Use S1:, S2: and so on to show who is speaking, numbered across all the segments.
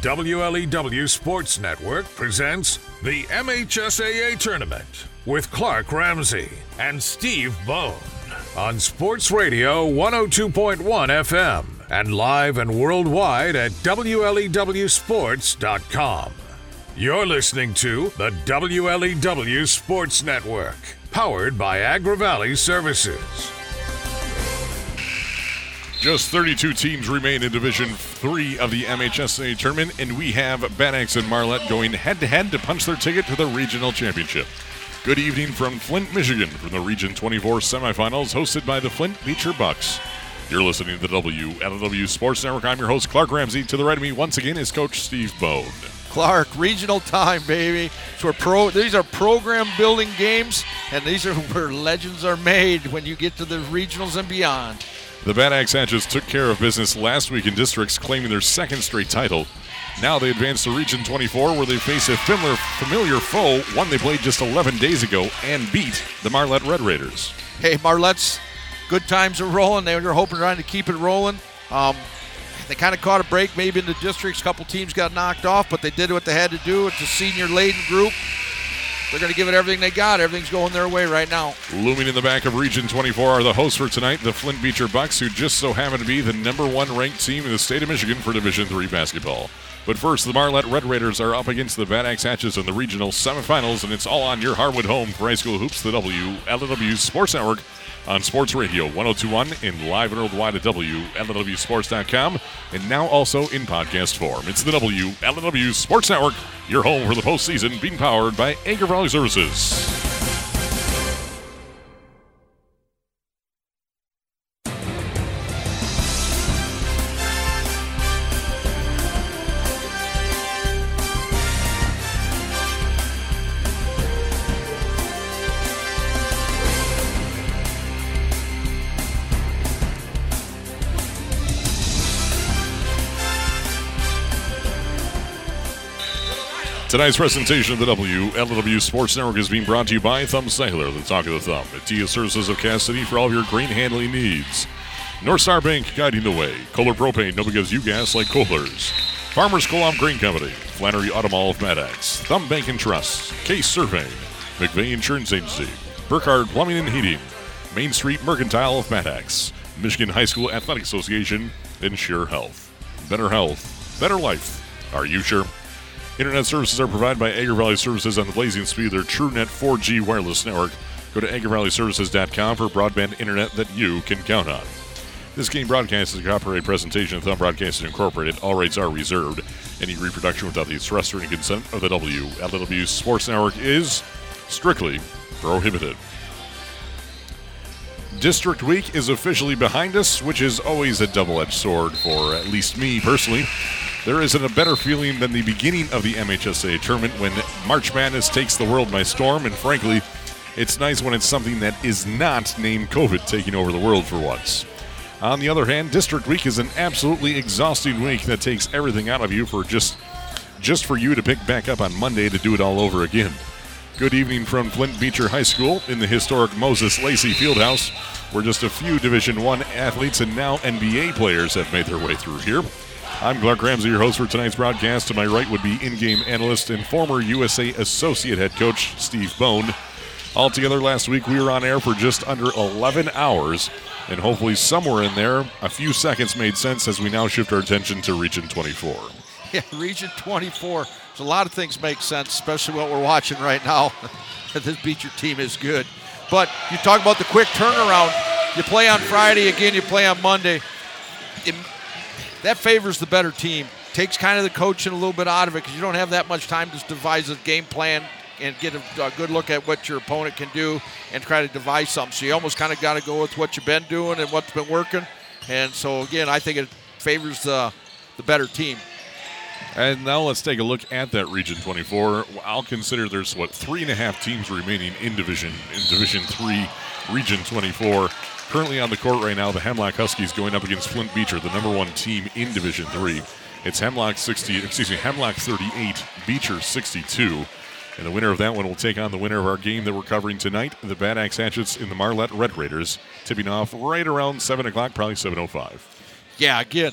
S1: WLEW Sports Network presents the MHSAA Tournament with Clark Ramsey and Steve Bone on Sports Radio 102.1 FM and live and worldwide at WLEWSports.com. You're listening to the WLEW Sports Network, powered by Agra Valley Services.
S2: Just 32 teams remain in Division 3 of the MHSAA tournament, and we have Bad Axe and Marlette going head to head to punch their ticket to the regional championship. Good evening from Flint, Michigan, from the Region 24 semifinals, hosted by the Flint Beecher Bucks. You're listening to the WLEW Sports Network. I'm your host, Clark Ramsey. To the right of me, once again, is Coach Steve Bone.
S3: Clark, regional time, baby. Pro, these are program building games, and these are where legends are made when you get to the regionals and beyond.
S2: The Bad Axe Hatchets took care of business last week in districts, claiming their second straight title. Now they advance to Region 24, where they face a familiar, familiar foe, one they played just 11 days ago, and beat the Marlette Red Raiders.
S3: Hey, Marlette's good times are rolling. They were hoping trying to keep it rolling. Um, they kind of caught a break maybe in the districts. A couple teams got knocked off, but they did what they had to do. It's a senior laden group. They're going to give it everything they got. Everything's going their way right now.
S2: Looming in the back of Region 24 are the hosts for tonight, the Flint Beecher Bucks, who just so happen to be the number one ranked team in the state of Michigan for Division Three basketball. But first, the Marlette Red Raiders are up against the Bad Axe Hatchets in the regional semifinals, and it's all on your Harwood home for high school hoops, the WLEW Sports Network on Sports Radio 1021 and live and worldwide at WLEWSports.com and now also in podcast form. It's the WLEW Sports Network, your home for the postseason, being powered by Agri Valley Services. Tonight's presentation of the WLEW Sports Network is being brought to you by Thumb Sailor, the talk of the thumb. At TIA Services of Cass City for all of your grain handling needs. North Star Bank guiding the way. Kohler Propane, nobody gives you gas like Kohler's. Farmers Co-op Grain Company. Flannery Automall of Maddox. Thumb Bank and Trust. Case Survey. McVeigh Insurance Agency. Burkhardt Plumbing and Heating. Main Street Mercantile of Maddox. Michigan High School Athletic Association. Ensure Health. Better health. Better life. Are you sure? Internet services are provided by Agra Valley Services on the blazing speed of their TrueNet 4G wireless network. Go to agravalleyservices.com for broadband internet that you can count on. This game broadcast is a copyright presentation of Thumb Broadcasting Incorporated. All rights are reserved. Any reproduction without the express written consent of the WLEW Sports Network is strictly prohibited. District Week is officially behind us, which is always a double edged sword for at least me personally. There isn't a better feeling than the beginning of the MHSAA tournament when March Madness takes the world by storm, and frankly, it's nice when it's something that is not named COVID taking over the world for once. On the other hand, District Week is an absolutely exhausting week that takes everything out of you for just just for you to pick back up on Monday to do it all over again. Good evening from Flint Beecher High School in the historic Moses Lacey Fieldhouse, where just a few Division One athletes and now NBA players have made their way through here. I'm Clark Ramsey, your host for tonight's broadcast. To my right would be in-game analyst and former USA associate head coach Steve Bone. Altogether, last week we were on air for just under 11 hours, and hopefully somewhere in there, a few seconds made sense as we now shift our attention to Region 24.
S3: Yeah, Region 24. So a lot of things make sense, especially what we're watching right now. this Beecher team is good. But you talk about the quick turnaround. You play on Friday again. You play on Monday. It, that favors the better team. Takes kind of the coaching a little bit out of it because you don't have that much time to devise a game plan and get a, a, good look at what your opponent can do and try to devise something. So you almost kind of got to go with what you've been doing and what's been working. And so again, I think it favors the the better team.
S2: And now let's take a look at that Region 24. I'll consider there's what three and a half teams remaining in Division in Division Three, Region 24. Currently on the court right now, the Hemlock Huskies going up against Flint Beecher, the number one team in Division Three. It's Hemlock 60, excuse me, Hemlock 38, Beecher 62. And the winner of that one will take on the winner of our game that we're covering tonight, the Bad Axe Hatchets in the Marlette Red Raiders, tipping off right around 7 o'clock, probably 7.05.
S3: Yeah, again,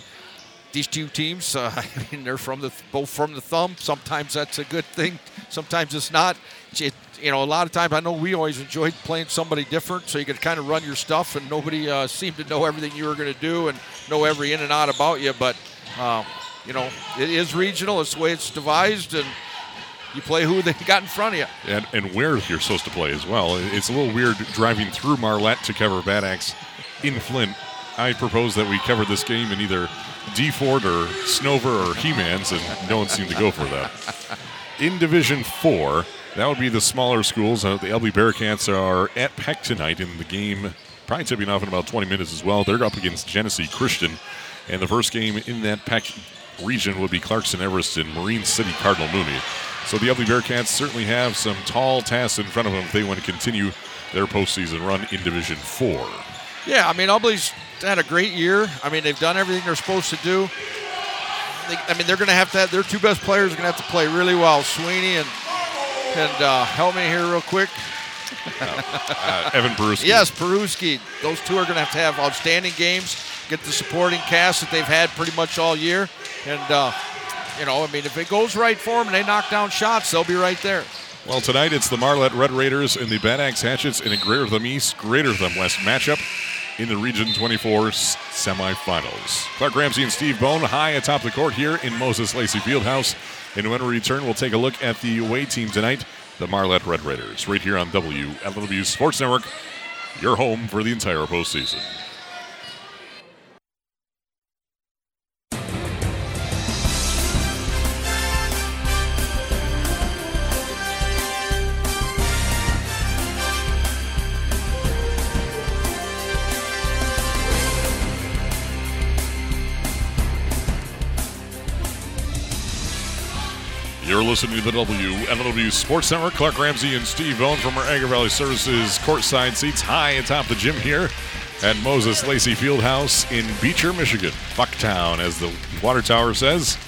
S3: these two teams, uh, I mean, they're from the both from the thumb. Sometimes that's a good thing. Sometimes it's not. It, you know, a lot of times I know we always enjoyed playing somebody different, so you could kind of run your stuff, and nobody uh, seemed to know everything you were going to do and know every in and out about you. But uh, you know, it is regional. It's the way it's devised, and you play who they got in front of you.
S2: And, and where you're supposed to play as well. It's a little weird driving through Marlette to cover Bad Axe in Flint. I propose that we cover this game in either Deford or Snover or He-Mans, and no one seemed to go for that. In Division 4, that would be the smaller schools. Uh, the Ubly Bearcats are at Peck tonight in the game, probably tipping off in about 20 minutes as well. They're up against Genesee Christian. And the first game in that Peck region would be Clarkston Everest and Marine City Cardinal Mooney. So the Ubly Bearcats certainly have some tall tasks in front of them if they want to continue their postseason run in Division 4.
S3: Yeah, I mean, Ubly's had a great year. I mean, they've done everything they're supposed to do. They, I mean, they're going to have to have their two best players are going to have to play really well. Sweeney and and uh, help me here real quick.
S2: Uh, Evan Peruski.
S3: Yes, Peruski. Those two are going to have to have outstanding games. Get the supporting cast that they've had pretty much all year, and uh, you know, I mean, if it goes right for them and they knock down shots, they'll be right there.
S2: Well, tonight it's the Marlette Red Raiders and the Bad Axe Hatchets in a Greater Thumb East, Greater Thumb West matchup in the Region 24 semifinals. Clark Ramsey and Steve Bone high atop the court here in Moses Lacey Fieldhouse. And when we return, we'll take a look at the away team tonight, the Marlette Red Raiders, right here on WLEW Sports Network, your home for the entire postseason. You're listening to the WLEW Sports Network. Clark Ramsey and Steve Bone from our Agri Valley Services courtside seats high atop the gym here at Moses Lacey Fieldhouse in Beecher, Michigan. Bucktown, as the water tower says.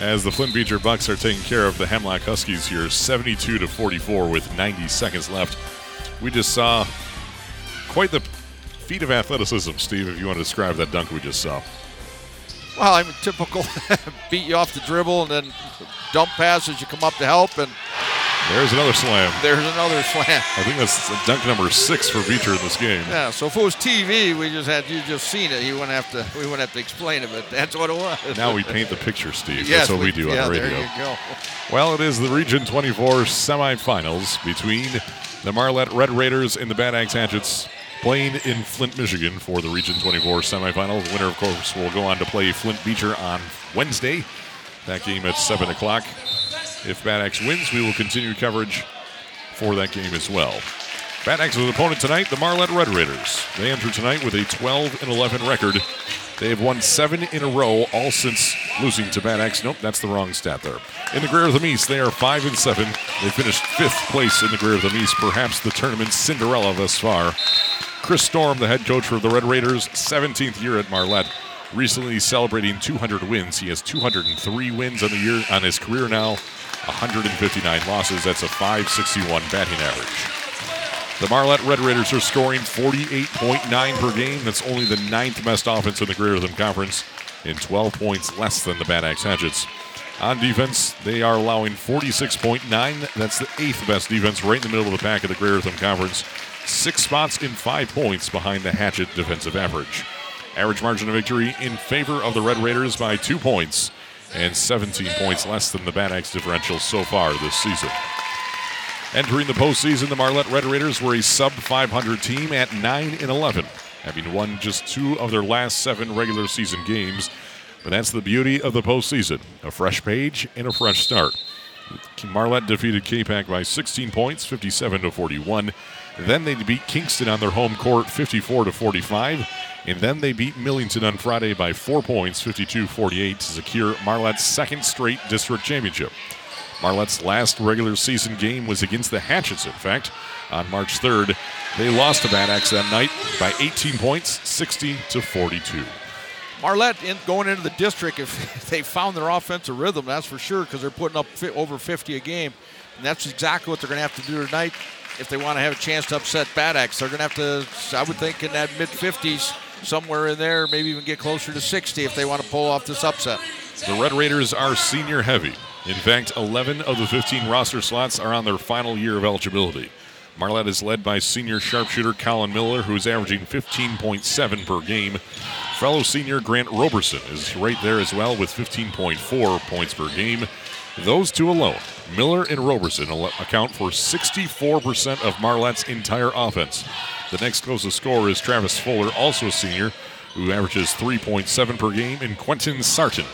S2: As the Flint Beecher Bucks are taking care of the Hemlock Huskies here, 72 to 44 with 90 seconds left. We just saw quite the feat of athleticism, Steve, if you want to describe that dunk we just saw.
S3: Well, I'm a typical beat you off the dribble and then dump pass as you come up to help, and
S2: there's another slam.
S3: There's another slam.
S2: I think that's dunk number six for Beecher in this game.
S3: Yeah. So if it was TV, we just had you just seen it. You wouldn't have to. We wouldn't have to explain it, but that's what it was.
S2: Now we paint the picture, Steve.
S3: yes,
S2: that's what we, we do
S3: yeah,
S2: on the radio.
S3: There you go.
S2: Well, it is the Region 24 semifinals between the Marlette Red Raiders and the Bad Axe Hatchets playing in Flint, Michigan for the Region 24 semifinals. The winner, of course, will go on to play Flint Beecher on Wednesday. That game at 7 o'clock. If Bad Axe wins, we will continue coverage for that game as well. Bad Axe's opponent tonight, the Marlette Red Raiders. They enter tonight with a 12 and 11 record. They have won seven in a row, all since losing to Bad Axe. Nope, that's the wrong stat there. In the Greater of the East, they are five and seven. They finished fifth place in the Greater of the East, perhaps the tournament's Cinderella thus far. Chris Storm, the head coach for the Red Raiders, 17th year at Marlette, recently celebrating 200 wins. He has 203 wins on the year on his career now, 159 losses. That's a 561 batting average. The Marlette Red Raiders are scoring 48.9 per game. That's only the ninth best offense in the Greater Thumb Conference, and 12 points less than the Bad Axe Hatchets. On defense, they are allowing 46.9. That's the eighth best defense, right in the middle of the pack of the Greater Thumb Conference. Six spots in five points behind the Hatchet defensive average. Average margin of victory in favor of the Red Raiders by two points and 17 points less than the Bad Axe differential so far this season. Entering the postseason, the Marlette Red Raiders were a sub 500 team at 9 and 11, having won just two of their last seven regular season games. But that's the beauty of the postseason a fresh page and a fresh start. Marlette defeated Capac by 16 points, 57 to 41. Then they beat Kingston on their home court, 54 to 45. And then they beat Millington on Friday by four points, 52 48, to secure Marlette's second straight district championship. Marlette's last regular season game was against the Hatchets, in fact, on March 3rd. They lost to Bad Axe that night by 18 points, 60 to 42.
S3: Marlette in, going into the district, if they found their offensive rhythm, that's for sure, because they're putting up over 50 a game. And that's exactly what they're going to have to do tonight if they want to have a chance to upset Bad Axe. They're going to have to, I would think, in that mid 50s somewhere in there, maybe even get closer to 60 if they want to pull off this upset.
S2: The Red Raiders are senior heavy. In fact, 11 of the 15 roster slots are on their final year of eligibility. Marlette is led by senior sharpshooter Colin Miller, who is averaging 15.7 per game. Fellow senior Grant Roberson is right there as well with 15.4 points per game. Those two alone, Miller and Roberson, account for 64% of Marlette's entire offense. The next closest scorer is Travis Fuller, also a senior, who averages 3.7 per game, and Quentin Sarton,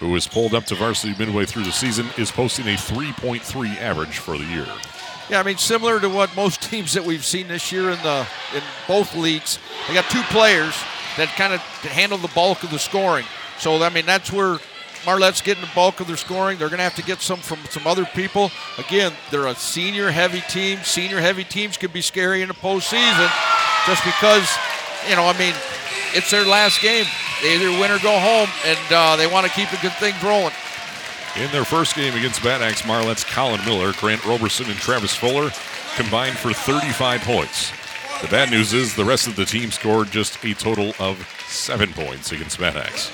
S2: who was pulled up to varsity midway through the season, is posting a 3.3 average for the year.
S3: Yeah, I mean, similar to what most teams that we've seen this year in the in both leagues, they got two players that kind of handle the bulk of the scoring. So I mean, that's where Marlette's getting the bulk of their scoring. They're going to have to get some from some other people. Again, they're a senior heavy team. Senior heavy teams can be scary in the postseason just because, you know, I mean, it's their last game. They either win or go home, and uh, they want to keep the good things rolling.
S2: In their first game against Bad Axe, Marlette's Colin Miller, Grant Roberson, and Travis Fuller combined for 35 points. The bad news is the rest of the team scored just a total of seven points against Axe.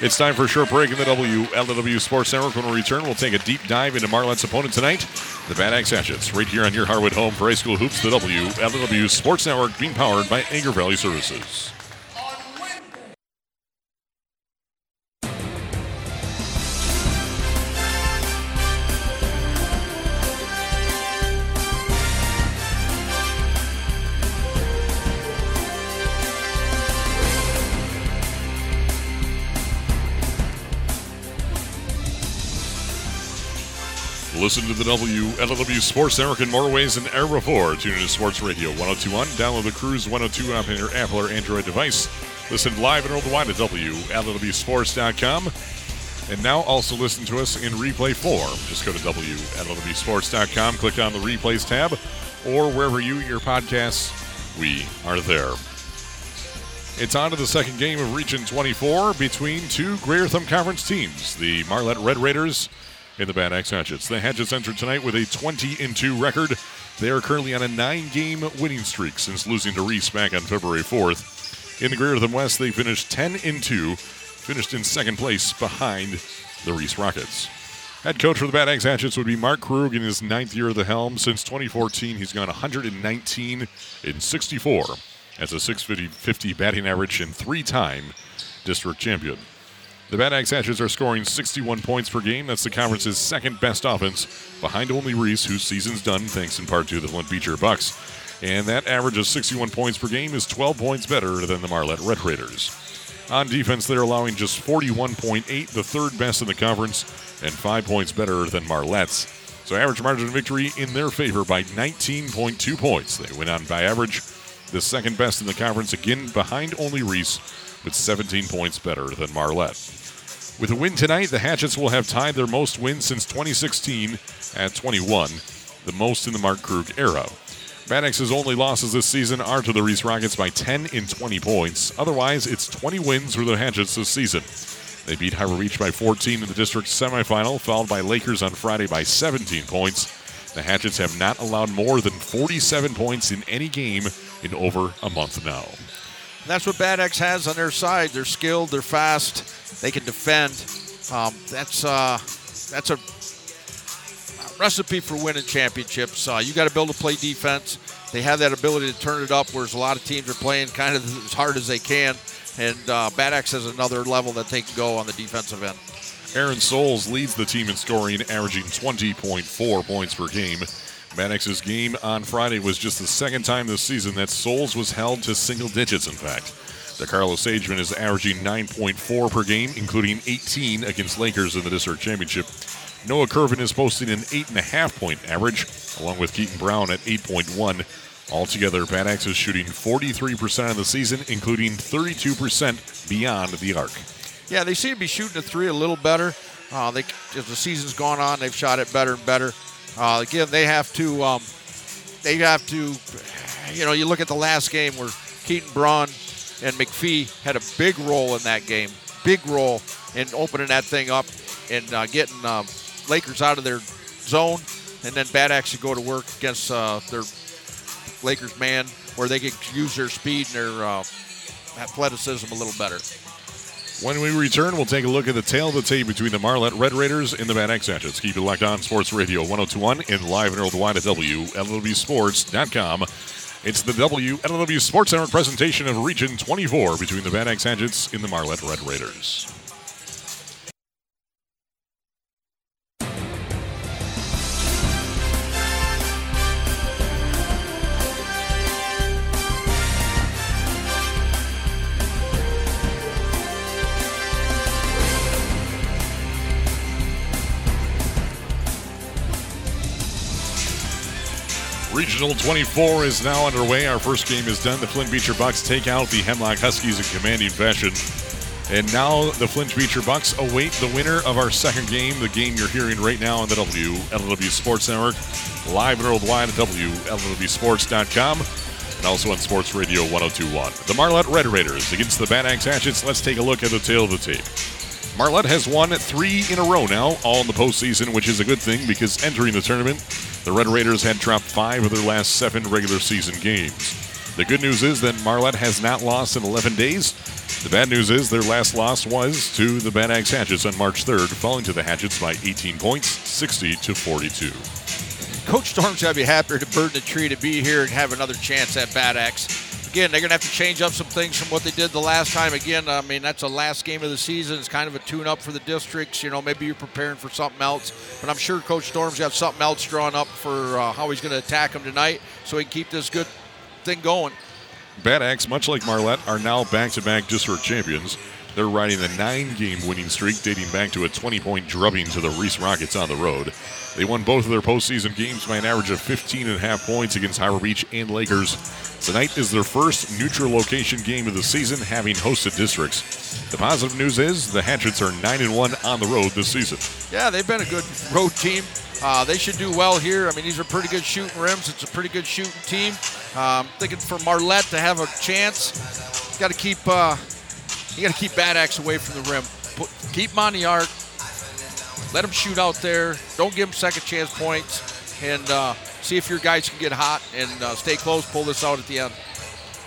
S2: It's time for a short break in the WLEW Sports Network. When we return, we'll take a deep dive into Marlette's opponent tonight, the Bad Axe Hatchets, right here on your Harwood home for high school hoops, the WLEW Sports Network, being powered by Agri Valley Services. Listen to the WLEW Sports Network in more ways than ever before. Tune into Sports Radio 1021. Download the Cruise 102 app on your Apple or Android device. Listen live and worldwide at WLEWSports.com. And now also listen to us in replay form. Just go to WLEWSports.com, click on the replays tab, or wherever you your podcasts, we are there. It's on to the second game of Region 24 between two Greater Thumb Conference teams, the Marlette Red Raiders in the Bad Axe Hatchets. The Hatchets entered tonight with a 20 2 record. They are currently on a nine game winning streak since losing to Reese back on February 4th. In the Greater West, they finished 10 2, finished in second place behind the Reese Rockets. Head coach for the Bad Axe Hatchets would be Mark Krug in his ninth year of the helm. Since 2014, he's gone 119 in 64 as a 650 batting average and three time district champion. The Bad Axe Hatchets are scoring 61 points per game. That's the conference's second best offense, behind only Reese, whose season's done thanks in part to the Flint Beecher Bucks. And that average of 61 points per game is 12 points better than the Marlette Red Raiders. On defense, they're allowing just 41.8, the third best in the conference, and five points better than Marlette's. So average margin of victory in their favor by 19.2 points. They went on by average, the second best in the conference, again behind only Reese, but 17 points better than Marlette. With a win tonight, the Hatchets will have tied their most wins since 2016 at 21, the most in the Mark Krug era. Axe's only losses this season are to the Reese Rockets by 10 and 20 points. Otherwise, it's 20 wins for the Hatchets this season. They beat Harbor Beach by 14 in the district semifinal, followed by Lakers on Friday by 17 points. The Hatchets have not allowed more than 47 points in any game in over a month now.
S3: That's what Bad Axe has on their side. They're skilled, they're fast, they can defend. Um, that's uh, that's a recipe for winning championships. Uh, you got to be able to play defense. They have that ability to turn it up, whereas a lot of teams are playing kind of as hard as they can. And uh, Bad Axe has another level that they can go on the defensive end.
S2: Aaron Souls leads the team in scoring, averaging 20.4 points per game. Axe's game on Friday was just the second time this season that Souls was held to single digits, in fact. DeCarlos Sageman is averaging 9.4 per game, including 18 against Lakers in the district championship. Noah Curvin is posting an 8.5 point average, along with Keaton Brown at 8.1. Altogether, Bad Axe is shooting 43% of the season, including 32% beyond the arc.
S3: Yeah, they seem to be shooting the three a little better. Uh, they, as the season's gone on, they've shot it better and better. Uh, again, they have to, um, they have to, you know, you look at the last game where Keaton Brown and McPhee had a big role in that game, big role in opening that thing up and uh, getting um, Lakers out of their zone, and then Bad Axe go to work against uh, their Lakers man where they could use their speed and their uh, athleticism a little better.
S2: When we return, we'll take a look at the tail of the tape between the Marlette Red Raiders and the Bad Axe Engines. Keep it locked on Sports Radio 1021 and live and worldwide at WLEWSports.com. It's the WLEW Sports Network presentation of Region 24 between the Bad Axe Engines and the Marlette Red Raiders. Regional 24 is now underway. Our first game is done. The Flint Beecher Bucks take out the Hemlock Huskies in commanding fashion. And now the Flint Beecher Bucks await the winner of our second game, the game you're hearing right now on the WLEW Sports Network, live and worldwide at WLEWSports.com, and also on Sports Radio 1021. The Marlette Red Raiders against the Bad Axe Hatchets. Let's take a look at the tail of the tape. Marlette has won three in a row now, all in the postseason, which is a good thing because entering the tournament, the Red Raiders had dropped five of their last seven regular season games. The good news is that Marlette has not lost in 11 days. The bad news is their last loss was to the Bad Axe Hatchets on March 3rd, falling to the Hatchets by 18 points, 60 to 42.
S3: Coach Storm's be happier to burn the tree to be here and have another chance at Bad Axe again, they're going to have to change up some things from what they did the last time. Again, I mean, that's the last game of the season. It's kind of a tune up for the districts. You know, maybe you're preparing for something else. But I'm sure Coach Storm's got something else drawn up for uh, how he's going to attack them tonight so he can keep this good thing going.
S2: Bad Axe, much like Marlette, are now back to back district champions. They're riding a nine game winning streak dating back to a 20 point drubbing to the Reese Rockets on the road. They won both of their postseason games by an average of 15 and a half points against Harbor Beach and Lakers. Tonight is their first neutral location game of the season, having hosted districts. The positive news is the Hatchets are 9 and 1 on the road this season.
S3: Yeah, they've been a good road team. Uh, they should do well here. I mean, these are pretty good shooting rims. It's a pretty good shooting team. Um, thinking for Marlette to have a chance, got to keep uh, you got to keep Bad Axe away from the rim. Put, keep them on the arc. Let them shoot out there. Don't give them second chance points. And uh, see if your guys can get hot and uh, stay close, pull this out at the end.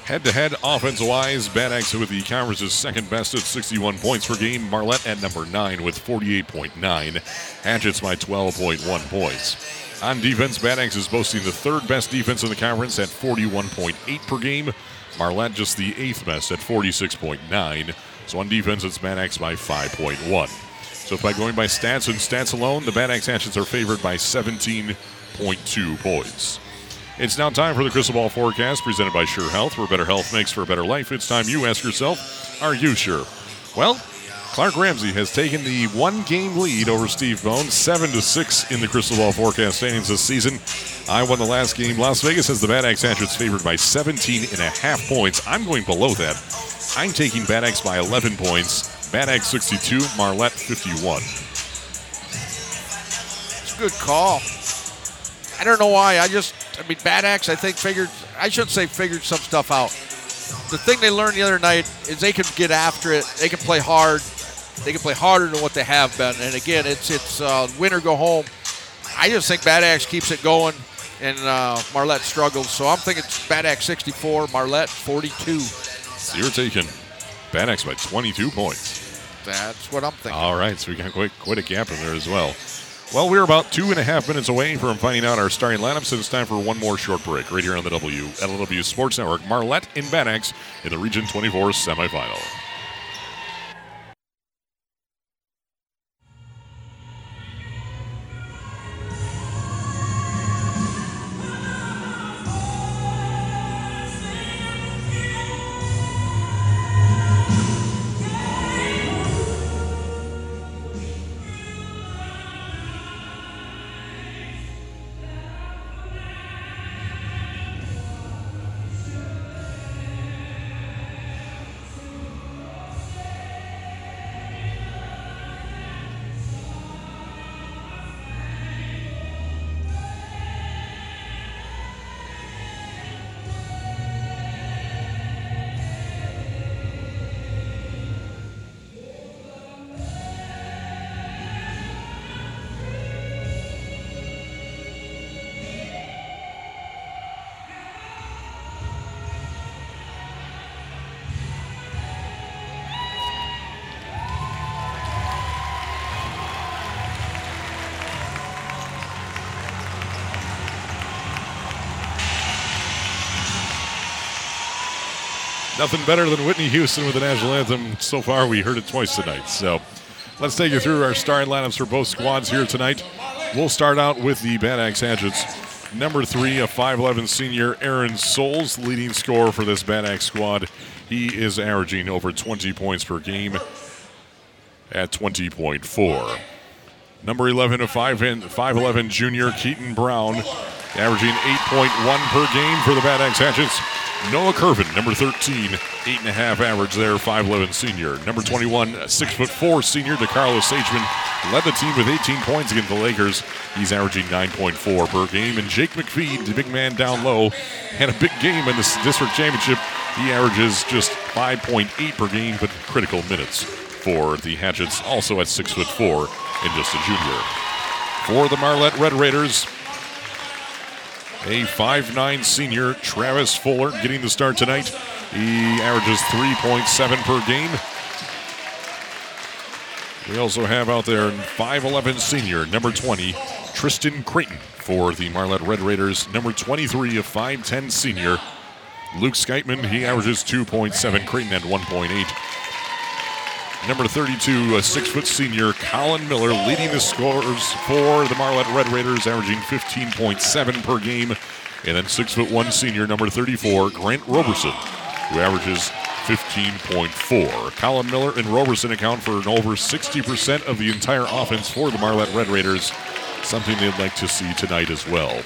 S2: Head to head, offense wise, Bad Axe with the conference's second best at 61 points per game. Marlette at number 9 with 48.9. Hatchets by 12.1 points. On defense, Bad Axe is boasting the third best defense in the conference at 41.8 per game. Marlette just the eighth best at 46.9. So on defense, it's Bad Axe by 5.1. So by going by stats and stats alone, the Bad Axe Hatchets are favored by 17.2 points. It's now time for the Crystal Ball Forecast presented by Sure Health, where better health makes for a better life. It's time you ask yourself, are you sure? Well, Clark Ramsey has taken the one game lead over Steve Bone, 7 to 6 in the Crystal Ball Forecast standings this season. I won the last game. Las Vegas has the Bad Axe Hatchets favored by 17 and a half points. I'm going below that. I'm taking Bad Axe by 11 points. Bad Axe 62, Marlette 51.
S3: It's a good call. I don't know why. I just, I mean, Bad Axe, I think, figured, I shouldn't say, figured some stuff out. The thing they learned the other night is they can get after it, they can play hard, they can play harder than what they have been. And again, it's it's uh, win or go home. I just think Bad Axe keeps it going, and uh, Marlette struggles. So I'm thinking Bad Axe 64, Marlette 42.
S2: You're taking Bad Axe by 22 points.
S3: That's what I'm thinking.
S2: All right, so we got quite, quite a gap in there as well. Well, we're about two and a half minutes away from finding out our starting lineup, so it's time for one more short break right here on the WLEW Sports Network. Marlette in Bad Axe in the Region 24 semifinal. Nothing better than Whitney Houston with the national anthem. So far, we heard it twice tonight. So let's take you through our starting lineups for both squads here tonight. We'll start out with the Bad Axe Hatchets. Number three, a 5'11 senior, Aaron Souls, leading scorer for this Bad Axe squad. He is averaging over 20 points per game at 20.4. Number 11, a 5'11 junior, Keaton Brown, averaging 8.1 per game for the Bad Axe Hatchets. Noah Curvin, number 13, 8.5 average there, 5'11 senior. Number 21, 6'4 senior, DeCarlo Sageman, led the team with 18 points against the Lakers. He's averaging 9.4 per game. And Jake McPhee, the big man down low, had a big game in the district championship. He averages just 5.8 per game, but critical minutes for the Hatchets, also at 6'4 and just a junior. For the Marlette Red Raiders, a 5'9 senior, Travis Fuller, getting the start tonight. He averages 3.7 per game. We also have out there 5'11 senior, number 20, Tristan Creighton for the Marlette Red Raiders. Number 23, a 5'10 senior, Luke Skytman. He averages 2.7. Creighton at 1.8. Number 32, a six foot senior, Colin Miller, leading the scores for the Marlette Red Raiders, averaging 15.7 per game. And then six foot one senior, number 34, Grant Roberson, who averages 15.4. Colin Miller and Roberson account for an over 60% of the entire offense for the Marlette Red Raiders, something they'd like to see tonight as well.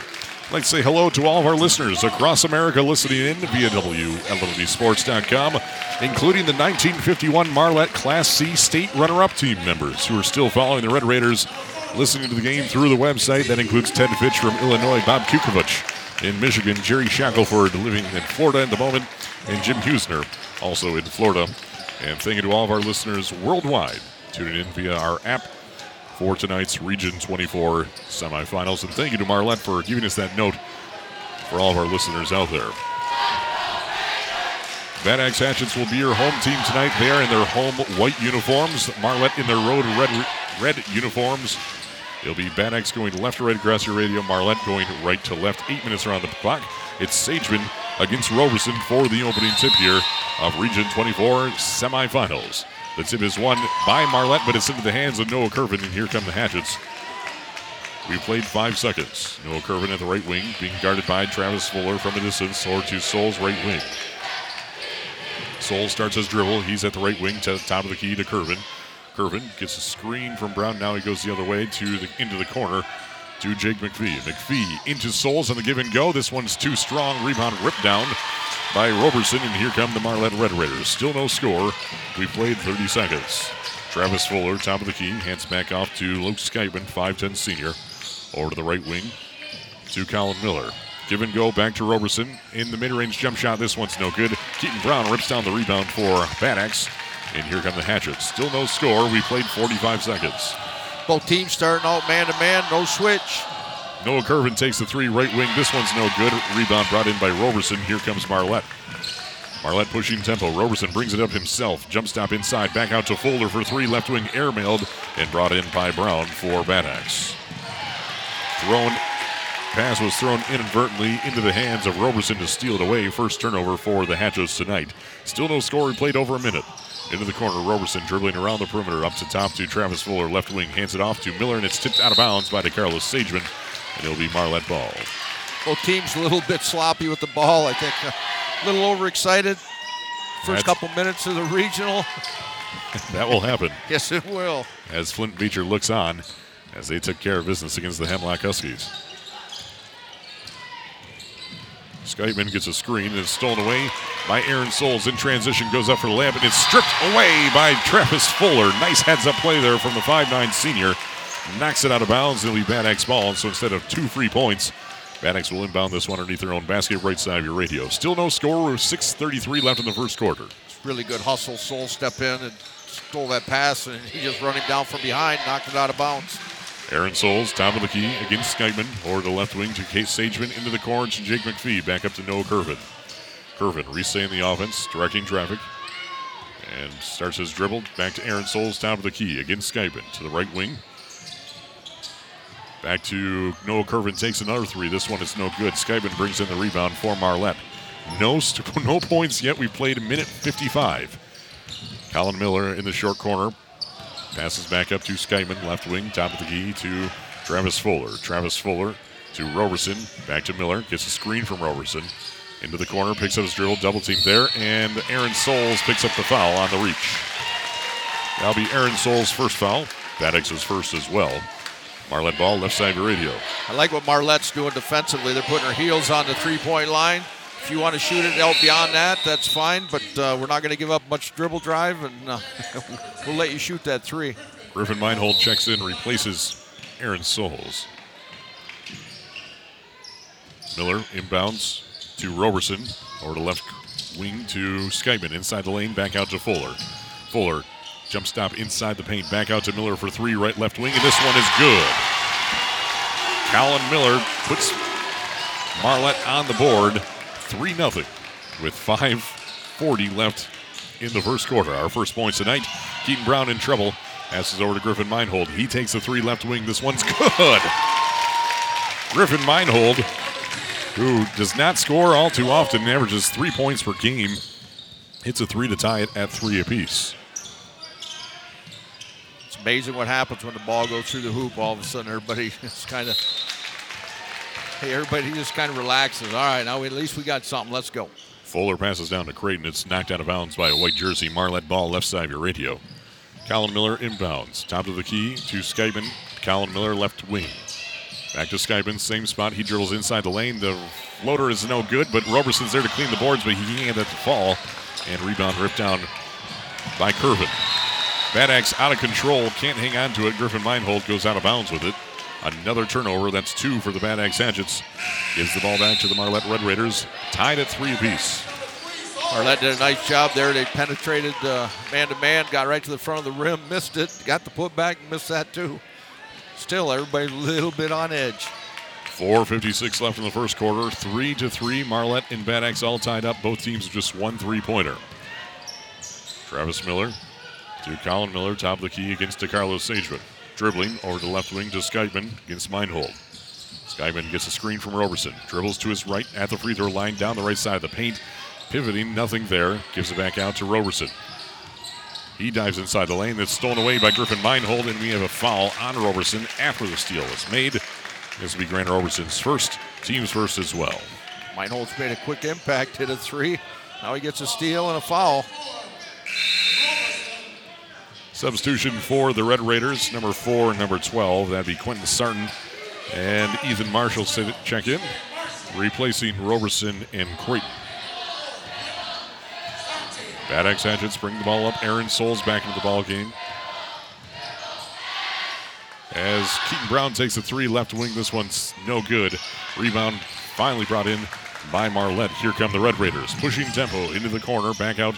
S2: I'd like to say hello to all of our listeners across America listening in via WLEWsports.com, including the 1951 Marlette Class C state runner up team members who are still following the Red Raiders, listening to the game through the website. That includes Ted Fitch from Illinois, Bob Kukovich in Michigan, Jerry Shackelford living in Florida at the moment, and Jim Husner also in Florida. And thank you to all of our listeners worldwide tuning in via our app for tonight's Region 24 semifinals. And thank you to Marlette for giving us that note for all of our listeners out there. Bad Axe Hatchets will be your home team tonight. They are in their home white uniforms. Marlette in their road red red uniforms. It'll be Bad Axe going left to right across your radio. Marlette going right to left. Eight minutes around the clock. It's Sageman against Roberson for the opening tip here of Region 24 semifinals. The tip is won by Marlette, but it's into the hands of Noah Curvin, and here come the Hatchets. We played five seconds. Noah Curvin at the right wing, being guarded by Travis Fuller from a distance, or to Souls' right wing. Souls starts his dribble. He's at the right wing, to the top of the key to Curvin. Curvin gets a screen from Brown. Now he goes the other way to the into the corner to Jake McPhee. McPhee into Souls on the give and go. This one's too strong. Rebound ripped down by Roberson, and here come the Marlette Red Raiders. Still no score. We played 30 seconds. Travis Fuller, top of the key, hands back off to Luke Skyman, 5'10 senior. Over to the right wing to Colin Miller. Give and go back to Roberson in the mid range jump shot. This one's no good. Keaton Brown rips down the rebound for Bad Axe. And here come the Hatchets. Still no score. We played 45 seconds.
S3: Both teams starting out man to man, no switch.
S2: Noah Curvin takes the three right wing. This one's no good. Rebound brought in by Roberson. Here comes Marlette. Marlette pushing tempo. Roberson brings it up himself. Jump stop inside. Back out to Fuller for three. Left wing airmailed and brought in by Brown for Bad Axe. Thrown. Pass was thrown inadvertently into the hands of Roberson to steal it away. First turnover for the Hatchets tonight. Still no score. We played over a minute. Into the corner, Roberson dribbling around the perimeter up to top to Travis Fuller. Left wing hands it off to Miller, and it's tipped out of bounds by DeCarlos Sageman and it'll be Marlette ball.
S3: Both teams a little bit sloppy with the ball. I think uh, a little overexcited. First That's, couple minutes of the regional.
S2: that will happen.
S3: yes, it will.
S2: As Flint Beecher looks on as they took care of business against the Hemlock Huskies. Skytman gets a screen and it's stolen away by Aaron Souls in transition. Goes up for the layup and it's stripped away by Travis Fuller. Nice heads up play there from the 5'9 senior knocks it out of bounds. It'll be Bad Axe ball. So instead of two free points, Bad Axe will inbound this one underneath their own basket, right side of your radio. Still no score. 6:33 left in the first quarter.
S3: Really good hustle. Soul step in and stole that pass, and he just running down from behind, knocked it out of bounds.
S2: Aaron Souls, top of the key against Skyman, or the left wing to Case Sageman into the corner to Jake McPhee, back up to Noah Curvin. Curvin resaying the offense, directing traffic, and starts his dribble back to Aaron Souls, top of the key against Skyman to the right wing. Back to Noah Curvin takes another three. This one is no good. Skyman brings in the rebound for Marlette. No, st- no points yet. We've played a minute 55. Colin Miller in the short corner. Passes back up to Skyman, left wing, top of the key to Travis Fuller. Travis Fuller to Roberson. Back to Miller. Gets a screen from Roberson. Into the corner, picks up his dribble, double team there, and Aaron Souls picks up the foul on the reach. That'll be Aaron Souls' first foul. Bad Axe's first as well. Marlette Ball, left side radio.
S3: I like what Marlette's doing defensively. They're putting their heels on the three point line. If you want to shoot it out beyond that, that's fine, but uh, we're not going to give up much dribble drive, and uh, we'll let you shoot that three.
S2: Griffin Meinhold checks in, replaces Aaron Souls. Miller inbounds to Roberson, over to left wing to Skyman, inside the lane, back out to Fuller. Fuller, jump stop inside the paint, back out to Miller for three, right left wing, and this one is good. Colin Miller puts Marlette on the board, 3 0, with 5.40 left in the first quarter. Our first points tonight. Keaton Brown in trouble. Passes over to Griffin Meinhold. He takes a three left wing. This one's good. Griffin Meinhold, who does not score all too often, averages three points per game, hits a three to tie it at three apiece.
S3: It's amazing what happens when the ball goes through the hoop. All of a sudden, everybody is kind of, everybody just kind of relaxes. All right, now at least we got something. Let's go.
S2: Fuller passes down to Creighton. It's knocked out of bounds by a white jersey. Marlette ball left side of your radio. Colin Miller inbounds. Top of the key to Skyman. Colin Miller left wing. Back to Skyman, same spot. He dribbles inside the lane. The floater is no good, but Roberson's there to clean the boards, but he can't get to fall. And rebound ripped down by Curvin. Bad Axe out of control, can't hang on to it. Griffin Meinhold goes out of bounds with it. Another turnover. That's two for the Bad Axe Hatchets. Gives the ball back to the Marlette Red Raiders, tied at three apiece.
S3: Marlette did a nice job there. They penetrated uh, man to man, got right to the front of the rim, missed it, got the putback, missed that too. Still, everybody's a little bit on edge.
S2: 4.56 left in the first quarter. 3 to 3. Marlette and Bad Axe all tied up. Both teams just one three pointer. Travis Miller to Colin Miller, top of the key against DeCarlo Sageman. Dribbling over the left wing to Skyman against Meinhold. Skyman gets a screen from Roberson. Dribbles to his right at the free throw line, down the right side of the paint. Pivoting, nothing there. Gives it back out to Roberson. He dives inside the lane. That's stolen away by Griffin Meinhold, and we have a foul on Roberson after the steal is made. This will be Grant Roberson's first, team's first as well.
S3: Meinhold's made a quick impact, hit a three. Now he gets a steal and a foul.
S2: Substitution for the Red Raiders, number four number 12. That'd be Quentin Sarton and Ethan Marshall check in, replacing Roberson and Creighton. Bad Axe Hatchets bring the ball up. Aaron Souls back into the ball game. As Keaton Brown takes a three left wing, this one's no good. Rebound finally brought in by Marlette. Here come the Red Raiders, pushing tempo into the corner, back out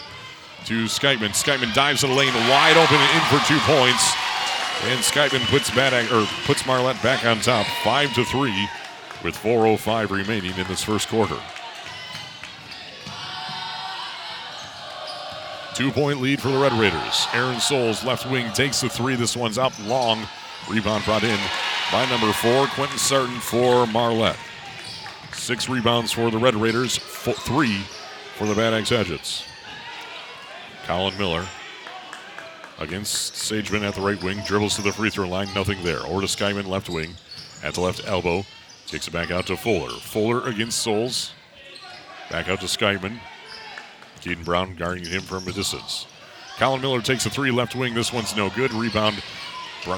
S2: to Skyman. Skyman dives to the lane, wide open and in for two points. And Skyman puts or puts Marlette back on top, five to three, with 4:05 remaining in this first quarter. Two point lead for the Red Raiders. Aaron Souls, left wing, takes the three. This one's up long. Rebound brought in by number four, Quentin Sarton for Marlette. Six rebounds for the Red Raiders, three for the Bad Axe Hatchets. Colin Miller against Sageman at the right wing, dribbles to the free throw line, nothing there. Or to Skyman, left wing, at the left elbow, takes it back out to Fuller. Fuller against Souls, back out to Skyman. Keaton Brown guarding him from a distance. Colin Miller takes a three left wing. This one's no good. Rebound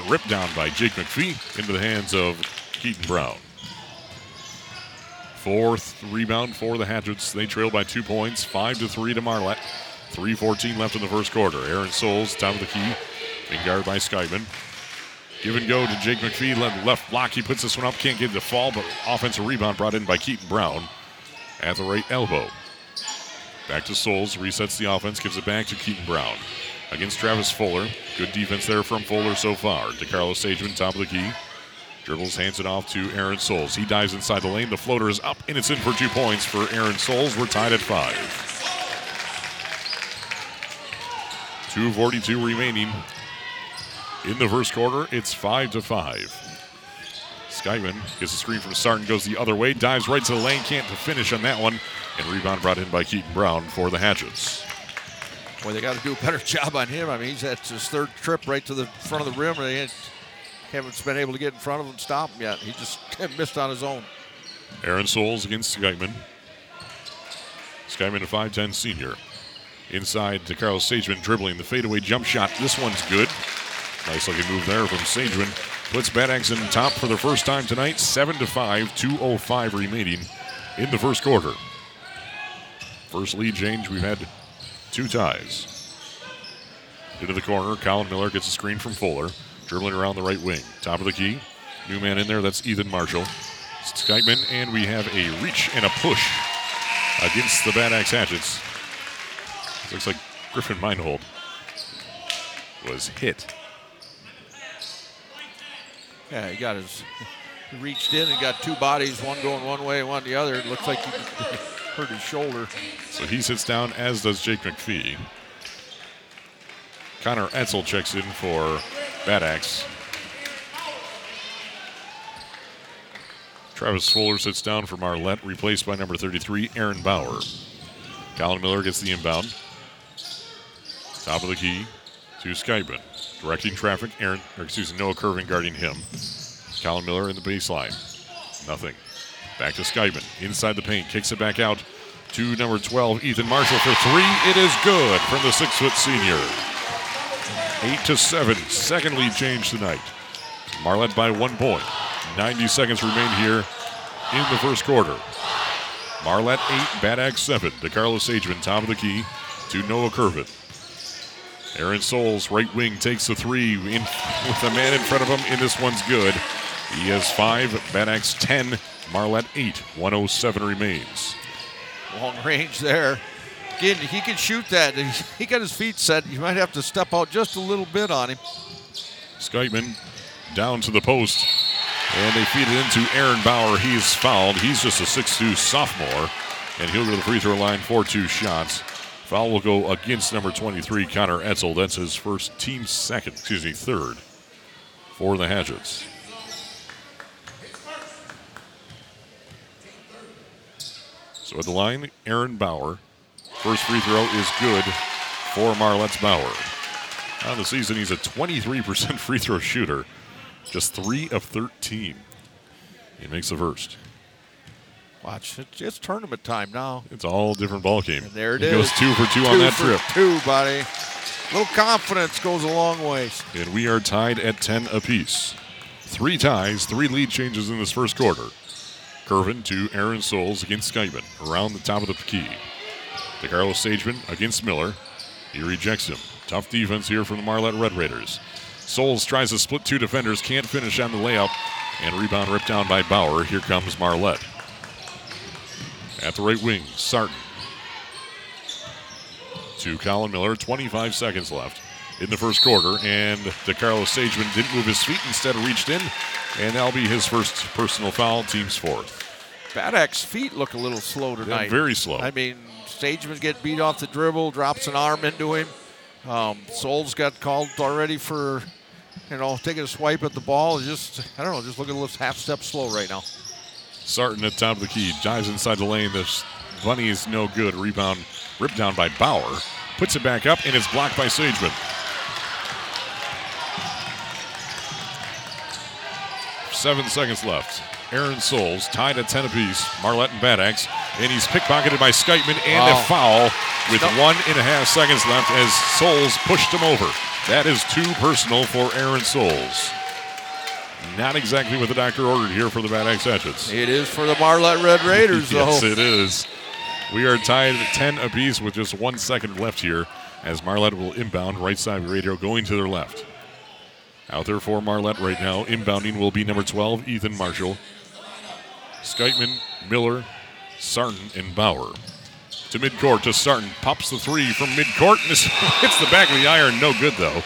S2: ripped down by Jake McPhee into the hands of Keaton Brown. Fourth rebound for the Hatchets. They trail by two points, five to three to Marlette. 3.14 left in the first quarter. Aaron Souls, top of the key, being guarded by Skyman. Give and go to Jake McPhee, left block. He puts this one up, can't get to fall, but offensive rebound brought in by Keaton Brown at the right elbow. Back to Souls, resets the offense, gives it back to Keaton Brown. Against Travis Fuller. Good defense there from Fuller so far. DeCarlo Sageman, top of the key. Dribbles, hands it off to Aaron Souls. He dives inside the lane. The floater is up, and it's in for two points for Aaron Souls. We're tied at five. 2.42 remaining in the first quarter. It's 5 to 5. Skyman gets a screen from Sarton, goes the other way, dives right to the lane, can't to finish on that one. And rebound brought in by Keaton Brown for the Hatchets.
S3: Boy, they got to do a better job on him. I mean, he's at his third trip right to the front of the rim, and they haven't been able to get in front of him and stop him yet. He just missed on his own.
S2: Aaron Souls against Skyman. Skyman, a 5'10 senior. Inside to Carlos Sageman, dribbling the fadeaway jump shot. This one's good. Nice looking move there from Sageman. Puts Bad Axe in top for the first time tonight. 7 to 5, 2.05 remaining in the first quarter. First lead change, we've had two ties. Into the corner, Colin Miller gets a screen from Fuller, dribbling around the right wing. Top of the key, new man in there, that's Ethan Marshall. Skyman, and we have a reach and a push against the Bad Axe Hatchets. Looks like Griffin Meinhold was hit.
S3: Yeah, he got his. He reached in and got two bodies, one going one way, one the other. It looks like he hurt his shoulder.
S2: So he sits down, as does Jake McPhee. Connor Etzel checks in for Bad Axe. Travis Fuller sits down for Marlette, replaced by number 33, Aaron Bauer. Colin Miller gets the inbound. Top of the key to Skyman. Directing traffic, Aaron, or excuse me, Noah Curvin guarding him. Colin Miller in the baseline. Nothing. Back to Skyman. Inside the paint. Kicks it back out to number 12, Ethan Marshall for three. It is good from the six foot senior. Eight to seven. Second lead change tonight. Marlette by one point. 90 seconds remain here in the first quarter. Marlette 8, Bad Axe 7 to Carlos Sageman, top of the key to Noah Curvin. Aaron Souls, right wing, takes the three in, with a man in front of him, and this one's good. He has five, Bad 10, Marlette 8. 107 remains.
S3: Long range there. Again, he can shoot that. He got his feet set. You might have to step out just a little bit on him.
S2: Skyman down to the post. And they feed it into Aaron Bauer. He's fouled. He's just a 6'2 sophomore. And he'll go to the free throw line for two shots. Foul will go against number 23, Connor Etzel. That's his first team second, excuse me, third for the Hatchets. So at the line, Aaron Bauer. First free throw is good for Marlette's Bauer. On the season, he's a 23% free throw shooter, just three of 13. He makes the first.
S3: Watch, it's, it's tournament time now.
S2: It's all different ball game.
S3: And there it
S2: he
S3: is.
S2: goes two for two,
S3: two
S2: on that trip.
S3: Two, buddy. little confidence goes a long way.
S2: And we are tied at 10 apiece. Three ties, three lead changes in this first quarter. Curvin to Aaron Souls against Skyman around the top of the key. To Carlos Sageman against Miller. He rejects him. Tough defense here from the Marlette Red Raiders. Souls tries to split two defenders, can't finish on the layup, and rebound ripped down by Bauer. Here comes Marlette. At the right wing, Sarton. To Colin Miller, 25 seconds left in the first quarter, and DeCarlos Sageman didn't move his feet, instead reached in, and that'll be his first personal foul, team's fourth.
S3: Bad Axe's feet look a little slow tonight.
S2: very slow.
S3: I mean, Sageman get beat off the dribble, drops an arm into him. Um, Souls got called already for, you know, taking a swipe at the ball. Just, I don't know, just looking a little half step slow right now.
S2: Sarton at top of the key, dives inside the lane. This bunny is no good. Rebound ripped down by Bauer. Puts it back up, and it's blocked by Sageman. Seven seconds left. Aaron Souls tied at 10 apiece. Marlette and Bad Axe. And he's pickpocketed by Skytman and
S3: Wow.
S2: a foul with
S3: Nope.
S2: one and a half seconds left as Souls pushed him over. That is two personal for Aaron Souls. Not exactly what the doctor ordered here for the Bad Axe Hatchets.
S3: It is for the Marlette Red Raiders, though.
S2: yes, it is. We are tied at 10 apiece with just one second left here as Marlette will inbound right side of radio going to their left. Out there for Marlette right now. Inbounding will be number 12, Ethan Marshall. Skytman, Miller, Sarton, and Bauer. To midcourt to Sarton. Pops the three from midcourt. And hits the back of the iron. No good, though.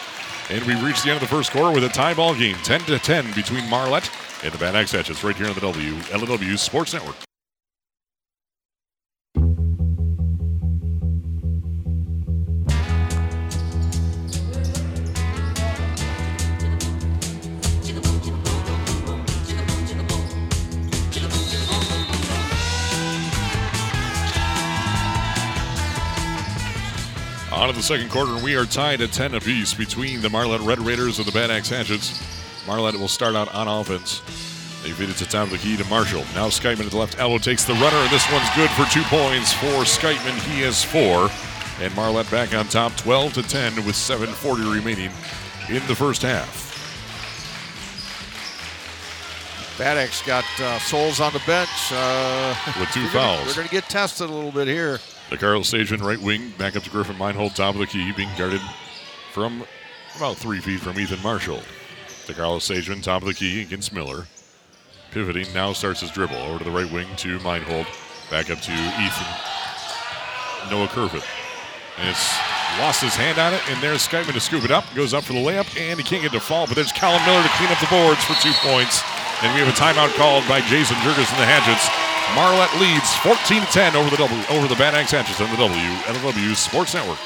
S2: And we reach the end of the first quarter with a tie ball game. 10 to 10 between Marlette and the Bad Axe Hatchets right here on the WLEW Sports Network. On to the second quarter, and we are tied at 10 apiece between the Marlette Red Raiders and the Bad Axe Hatchets. Marlette will start out on offense. They feed it to top of the key to Marshall. Now Skyman at the left elbow takes the runner, and this one's good for two points for Skyman. He has four. And Marlette back on top 12 to 10 with 7.40 remaining in the first half.
S3: Bad Axe got uh, Souls on the bench. Uh,
S2: With two
S3: gonna-
S2: fouls.
S3: we're going to get tested a little bit here.
S2: The Carl Sageman right wing, back up to Griffin Meinhold, top of the key, being guarded from about three feet from Ethan Marshall. DeCarlos Sageman, top of the key against Miller. Pivoting, now starts his dribble over to the right wing to Meinhold. Back up to Ethan. Noah Curvin. And it's lost his hand on it, and there's Skyman to scoop it up. Goes up for the layup, and he can't get to fall, but there's Colin Miller to clean up the boards for two points. And we have a timeout called by Jason Jurgis and the Hatchets. Marlette leads 14-10 over the W over the Bad Axe on the WLEW Sports Network.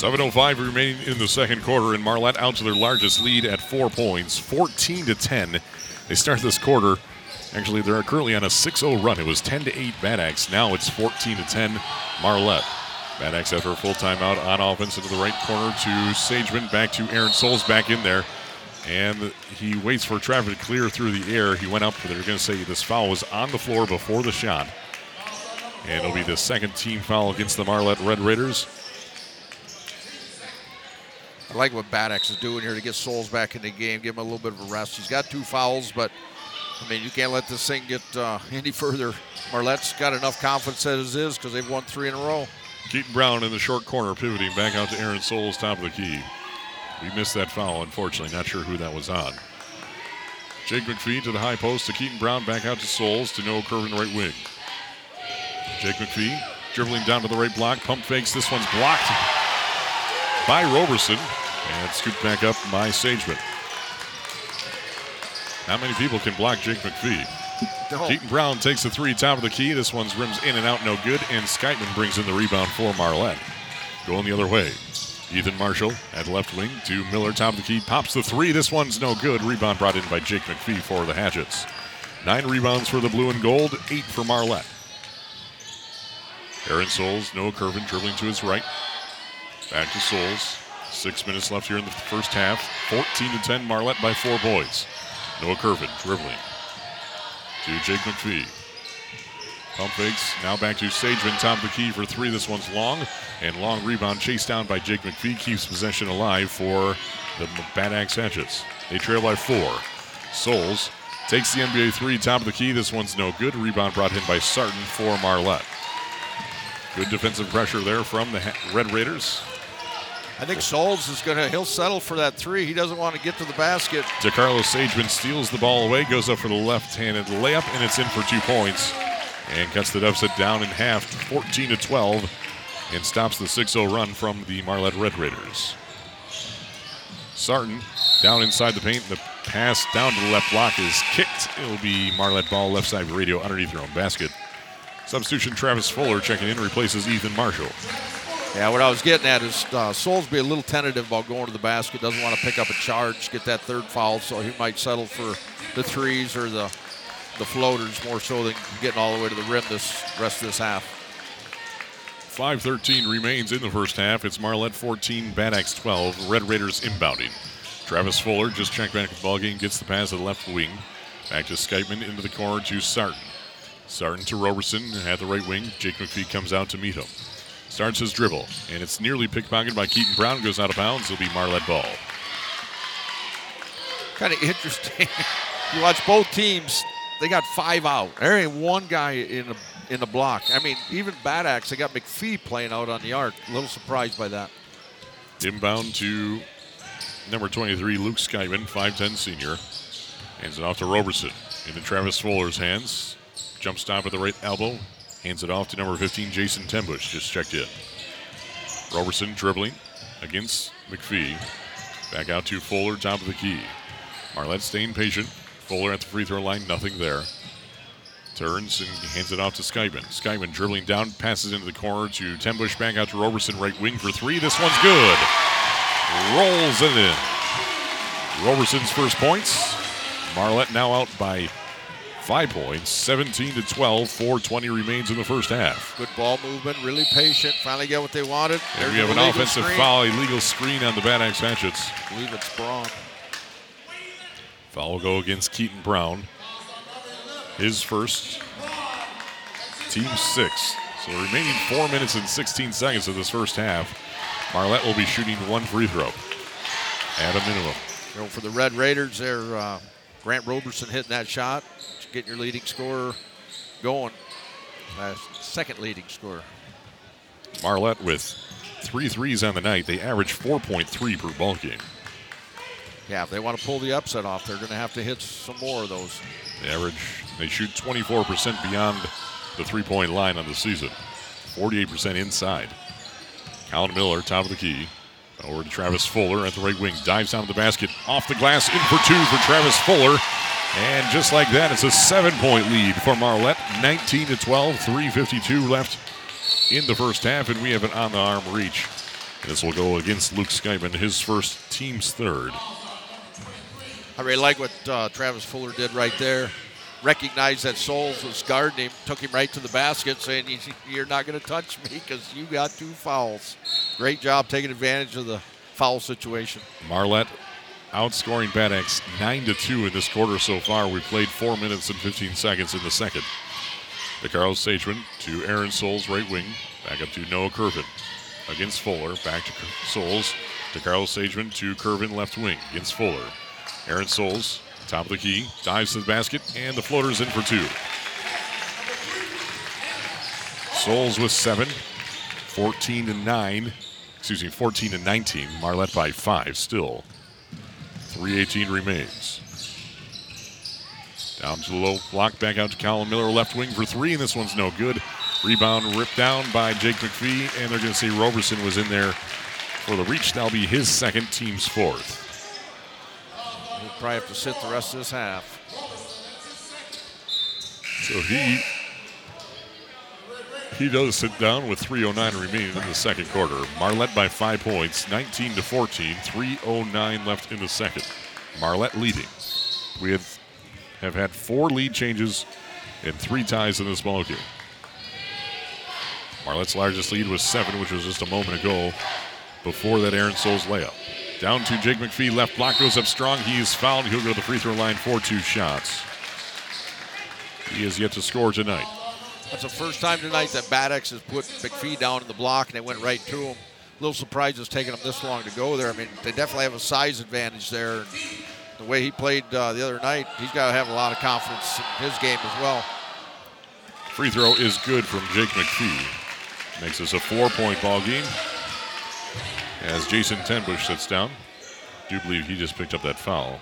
S2: Seven oh five remaining in the second quarter, and Marlette out to their largest lead at four points, 14 to 10. They start this quarter. Actually, they're currently on a 6-0 run. It was 10 to 8 Bad Axe. Now it's 14 to 10 Marlette. Bad Axe after a full timeout on offense into the right corner to Sageman, back to Aaron Souls back in there. And he waits for traffic to clear through the air. He went up, they're going to say this foul was on the floor before the shot. And it'll be the second team foul against the Marlette Red Raiders.
S3: I like what Bad Axe is doing here to get Souls back in the game, give him a little bit of a rest. He's got two fouls, but I mean, you can't let this thing get uh, any further. Marlette's got enough confidence as is because they've won three in a row.
S2: Keaton Brown in the short corner, pivoting back out to Aaron Souls, top of the key. We missed that foul, unfortunately. Not sure who that was on. Jake McPhee to the high post to Keaton Brown, back out to Souls to Noah Curvin the right wing. Jake McPhee dribbling down to the right block, pump fakes. This one's blocked by Roberson and scooped back up by Sageman. How many people can block Jake McPhee.
S3: No.
S2: Keaton Brown takes the three, top of the key. This one's rims in and out, no good. And Skytman brings in the rebound for Marlette. Going the other way. Ethan Marshall at left wing to Miller, top of the key. Pops the three. This one's no good. Rebound brought in by Jake McPhee for the Hatchets. Nine rebounds for the blue and gold, eight for Marlette. Aaron Souls, Noah Curvin dribbling to his right. Back to Souls. Six minutes left here in the first half. 14 to 10, Marlette by four boys. Noah Curvin dribbling to Jake McPhee. Pump fakes. Now back to Sageman, top of the key for three. This one's long. And long rebound chased down by Jake McPhee keeps possession alive for the Bad Axe Hatchets. They trail by four. Souls takes the NBA three, top of the key. This one's no good. Rebound brought in by Sarton for Marlette. Good defensive pressure there from the Red Raiders.
S3: I think Souls is going to, he'll settle for that three. He doesn't want to get to the basket.
S2: DeCarlo Sageman steals the ball away, goes up for the left-handed layup, and it's in for two points. And cuts the deficit down in half, 14 to 12, and stops the 6-0 run from the Marlette Red Raiders. Sarton down inside the paint. The pass down to the left block is kicked. It'll be Marlette ball left side radio underneath their own basket. Substitution Travis Fuller checking in replaces Ethan Marshall.
S3: Yeah, what I was getting at is uh, Souls be a little tentative about going to the basket. Doesn't want to pick up a charge, get that third foul, so he might settle for the threes or the the floaters more so than getting all the way to the rim this rest of this half.
S2: 5.13 remains in the first half. It's Marlette 14, Bad Axe 12. Red Raiders inbounding. Travis Fuller just checked back at the ballgame, gets the pass to the left wing. Back to Skypeman into the corner to Sarton. Sarton to Roberson at the right wing. Jake McPhee comes out to meet him. Starts his dribble, and it's nearly pickpocketed by Keaton Brown. Goes out of bounds. It'll be Marlette ball.
S3: Kind of interesting. you watch both teams; they got five out. There ain't one guy in the in the block. I mean, even Bad Axe, they got McPhee playing out on the arc. A little surprised by that.
S2: Inbound to number 23, Luke Skyman, 5'10 senior. Hands it off to Roberson. Into Travis Fuller's hands. Jump stop at the right elbow. Hands it off to number 15, Jason Tenbush. Just checked in. Roberson dribbling against McPhee. Back out to Fuller, top of the key. Marlette staying patient. Fuller at the free throw line, nothing there. Turns and hands it off to Skyman. Skyman dribbling down, passes into the corner to Tenbush, back out to Roberson, right wing for three. This one's good. Rolls it in. Roberson's first points. Marlette now out by five points, 17 to 12. 4:20 remains in the first half.
S3: Good ball movement, really patient. Finally get what they wanted.
S2: And
S3: There's
S2: we have an offensive
S3: screen.
S2: foul, illegal screen on the Bad Axe Hatchets.
S3: I believe it's Brown.
S2: Foul will go against Keaton Brown. His first, team six. So remaining four minutes and 16 seconds of this first half, Marlette will be shooting one free throw at a minimum.
S3: You know, for the Red Raiders, there, uh, Grant Roberson hitting that shot, getting your leading scorer going. Uh, second leading scorer.
S2: Marlette with three threes on the night. They average 4.3 per ball game.
S3: Yeah, if they want to pull the upset off, they're going to have to hit some more of those.
S2: They average, they shoot 24% beyond the three point line on the season, 48% inside. Colin Miller, top of the key. Over to Travis Fuller at the right wing. Dives down to the basket. Off the glass, in for two for Travis Fuller. And just like that, it's a seven point lead for Marlette. 19 to 12, 3.52 left in the first half, and we have an on the arm reach. This will go against Luke Skyman, his first, team's third.
S3: I really like what uh, Travis Fuller did right there. Recognized that Souls was guarding him, took him right to the basket, saying, "You- "You're not going to touch me because you got two fouls." Great job taking advantage of the foul situation.
S2: Marlette outscoring Bad Axe 9 to 2 in this quarter so far. We played 4 minutes and 15 seconds in the second. The Carlos Sageman to Aaron Souls, right wing. Back up to Noah Curvin against Fuller. Back to Souls to Carlos Sageman to Curvin, left wing against Fuller. Aaron Souls, top of the key, dives to the basket, and the floater's in for two. Souls with seven, 14 to 9 excuse me, 14 and 19. Marlette by five still. 318 remains. Down to the low block, back out to Colin Miller, left wing for three, and this one's no good. Rebound ripped down by Jake McPhee, and they're going to say Roberson was in there for the reach. That'll be his second, team's fourth.
S3: He'll probably have to sit the rest of this half.
S2: So he he does sit down with 309 remaining in the second quarter. Marlette by five points, 19 to 14, 309 left in the second. Marlette leading. We have have had four lead changes and three ties in this ball game. Marlette's largest lead was seven, which was just a moment ago before that Aaron Souls layup. Down to Jake McPhee, left block goes up strong. He is fouled. He'll go to the free throw line for two shots. He is yet to score tonight.
S3: That's the first time tonight that Bad Axe has put McPhee down in the block and they went right to him. A little surprised it's taking them this long to go there. I mean, they definitely have a size advantage there. And the way he played uh, the other night, he's got to have a lot of confidence in his game as well.
S2: Free throw is good from Jake McPhee. Makes this a four-point ball game. As Jason Tenbush sits down, I do believe he just picked up that foul.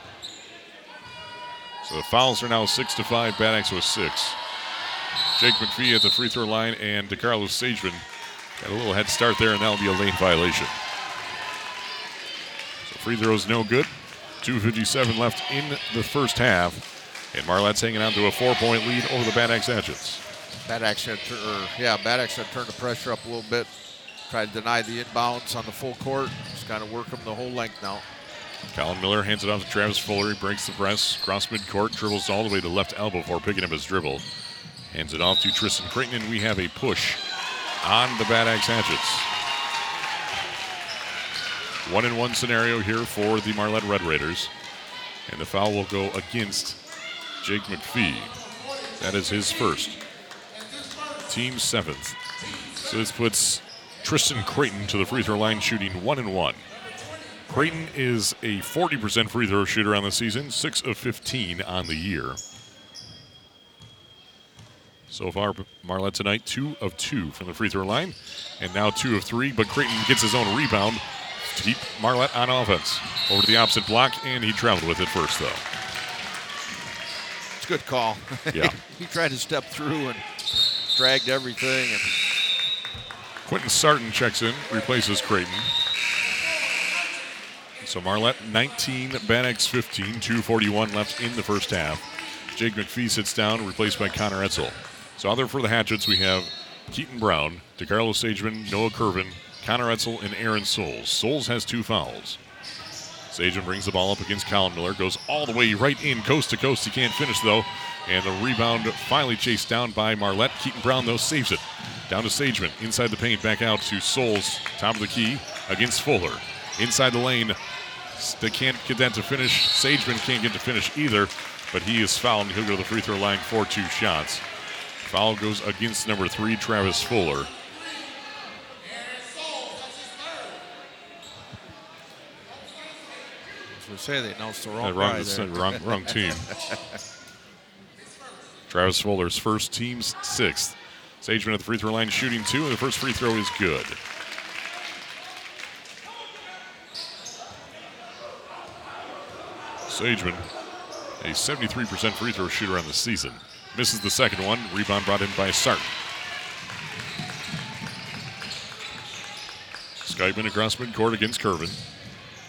S2: So the fouls are now six to five. Axe with six. Jake McPhee at the free throw line, and DeCarlos Sageman got a little head start there, and that'll be a lane violation. So free throws no good. 2.57 left in the first half, and Marlette's hanging on to a four-point lead over the Bad Axe Hatchets.
S3: Bad Axe had, tur- or, yeah, Bad Axe had turned the pressure up a little bit, tried to deny the inbounds on the full court. Just kind of work them the whole length now.
S2: Colin Miller hands it off to Travis Fuller. He breaks the press, cross midcourt, dribbles all the way to left elbow before picking up his dribble. Hands it off to Tristan Creighton, and we have a push on the Bad Axe Hatchets. One in one scenario here for the Marlette Red Raiders. And the foul will go against Jake McPhee. That is his first. Team seventh. So this puts Tristan Creighton to the free throw line shooting one and one. Creighton is a 40% free throw shooter on the season, 6 of 15 on the year. So far, Marlette tonight, 2 of 2 from the free throw line, and now 2 of 3. But Creighton gets his own rebound to keep Marlette on offense. Over to the opposite block, and he traveled with it first, though.
S3: It's a good call.
S2: Yeah.
S3: he tried to step through and dragged everything. And
S2: Quentin Sarton checks in, replaces Creighton. So Marlette 19, Bad Axe 15, 241 left in the first half. Jake McPhee sits down, replaced by Connor Etzel. So out there for the Hatchets, we have Keaton Brown, DeCarlo Sageman, Noah Curvin, Connor Etzel, and Aaron Souls. Souls has two fouls. Sageman brings the ball up against Colin Miller, goes all the way right in, coast to coast. He can't finish, though. And the rebound finally chased down by Marlette. Keaton Brown, though, saves it. Down to Sageman. Inside the paint, back out to Souls. Top of the key against Fuller. Inside the lane. They can't get that to finish. Sageman can't get to finish either, but he is fouled. He'll go to the free throw line for two shots. Foul goes against number three, Travis Fuller.
S3: Say, they announced the wrong
S2: wrong, wrong, wrong team. Travis Fuller's first, team's sixth. Sageman at the free throw line shooting two, and the first free throw is good. Sageman, a 73% free throw shooter on the season. Misses the second one. Rebound brought in by Sarton. Skyman across midcourt against Curvin.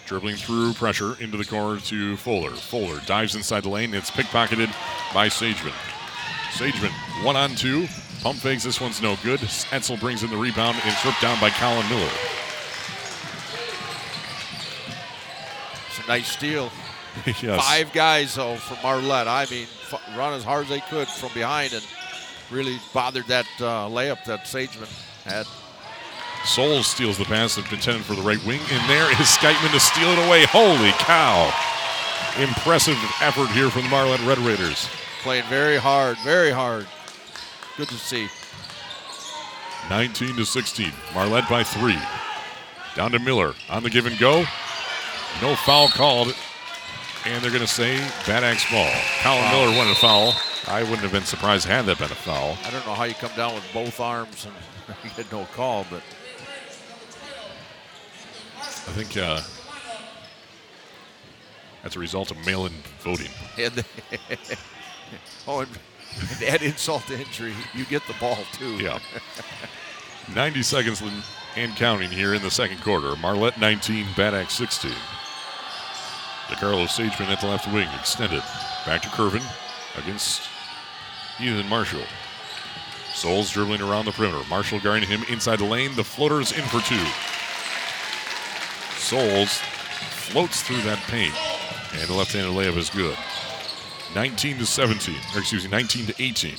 S2: Dribbling through pressure into the corner to Fuller. Fuller dives inside the lane. It's pickpocketed by Sageman. Sageman, one on two. Pump fakes. This one's no good. Etzel brings in the rebound and stripped down by Colin Miller.
S3: It's a nice steal.
S2: yes.
S3: Five guys, though, from Marlette. I mean, f- run as hard as they could from behind and really bothered that uh, layup that Sageman had.
S2: Souls steals the pass and intended for the right wing, and there is Skytman to steal it away. Holy cow! Impressive effort here from the Marlette Red Raiders.
S3: Playing very hard, very hard. Good to see.
S2: 19 to 16. Marlette by three. Down to Miller on the give and go. No foul called, and they're going to say bad axe ball. Colin
S3: Wow.
S2: Miller wanted a foul. I wouldn't have been surprised had that been a foul.
S3: I don't know how you come down with both arms and you get no call, but
S2: I think uh, that's a result of mail-in voting.
S3: and oh, and, and add insult to injury, you get the ball too.
S2: Yeah. 90 seconds and- and counting here in the second quarter. Marlette 19, Bad Axe 16. DeCarlo Sageman at the left wing, extended. Back to Curvin against Ethan Marshall. Souls dribbling around the perimeter. Marshall guarding him inside the lane. The floater's in for two. Souls floats through that paint, and the left-handed layup is good. 19 to 17, or excuse me, 19 to 18.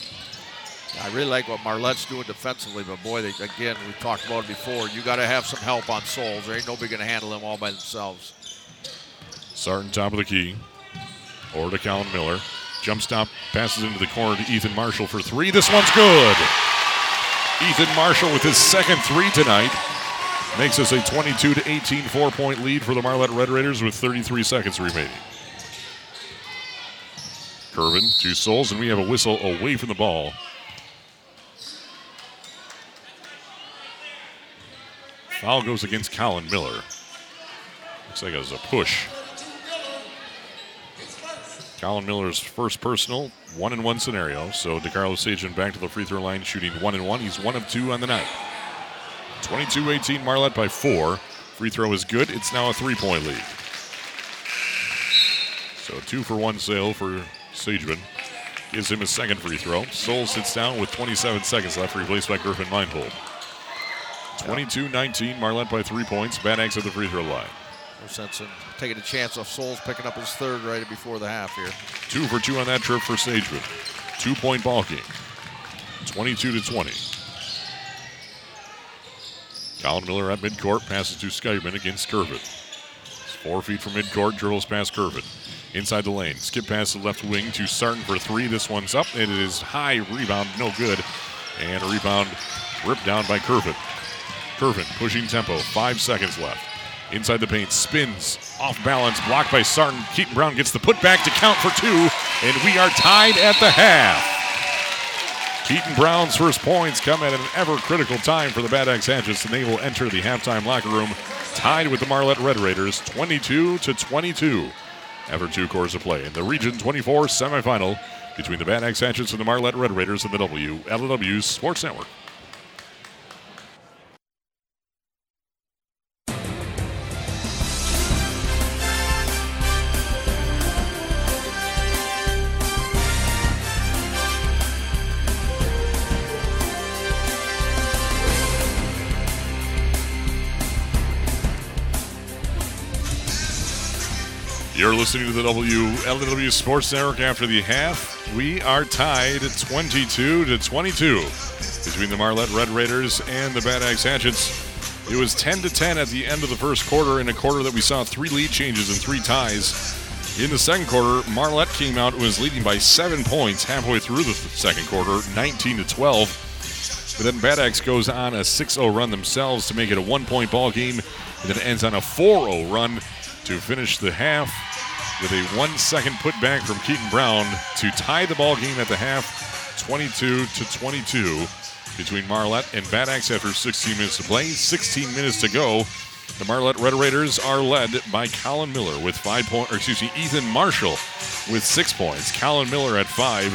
S3: I really like what Marlette's doing defensively, but boy, they, again, we talked about it before. You got to have some help on Souls. There ain't nobody going to handle them all by themselves.
S2: Sarton top of the key. Over to Colin Miller. Jump stop passes into the corner to Ethan Marshall for three. This one's good. Ethan Marshall with his second three tonight makes us a 22 to 18 four point lead for the Marlette Red Raiders with 33 seconds remaining. Curvin, two souls, and we have a whistle away from the ball. Foul goes against Colin Miller. Looks like it was a push. Colin Miller's first personal, one and one scenario. So DeCarlo Sajan back to the free throw line, shooting one and one. He's one of two on the night. 22 18, Marlette by four. Free throw is good. It's now a three point lead. So two for one sale for Sageman. Gives him his second free throw. Soul sits down with 27 seconds left, replaced by Griffin Meinhold. 22 19, Marlette by three points. Bad at the free throw line.
S3: No sense in taking a chance off Souls picking up his third right before the half here.
S2: Two for two on that trip for Sageman. Two point ball game. 22 to 20. Colin Miller at midcourt passes to Skyman against Curvin. Four feet from midcourt, dribbles past Curvin. Inside the lane. Skip pass to the left wing to Sarton for three. This one's up, and it is high rebound, no good. And a rebound ripped down by Curvin. Curvin pushing tempo, five seconds left. Inside the paint, spins off balance, blocked by Sarton. Keaton Brown gets the putback to count for two, and we are tied at the half. Keaton Brown's first points come at an ever critical time for the Bad Axe Hatchets, and they will enter the halftime locker room tied with the Marlette Red Raiders, 22 to 22. After two quarters of play in the Region 24 semifinal between the Bad Axe Hatchets and the Marlette Red Raiders in the WLEW Sports Network. You're listening to the WLEW Sports Network after the half. We are tied 22 to 22 between the Marlette Red Raiders and the Bad Axe Hatchets. It was 10 to 10 at the end of the first quarter, in a quarter that we saw three lead changes and three ties. In the second quarter, Marlette came out and was leading by seven points halfway through the second quarter, 19 to 12. But then Bad Axe goes on a 6-0 run themselves to make it a one-point ball game, and then ends on a 4-0 run to finish the half with a one-second putback from Keaton Brown to tie the ball game at the half, 22 to 22 between Marlette and Bad Axe after 16 minutes to play. 16 minutes to go. The Marlette Red Raiders are led by Colin Miller with five points, or excuse me, Ethan Marshall with six points. Colin Miller at five,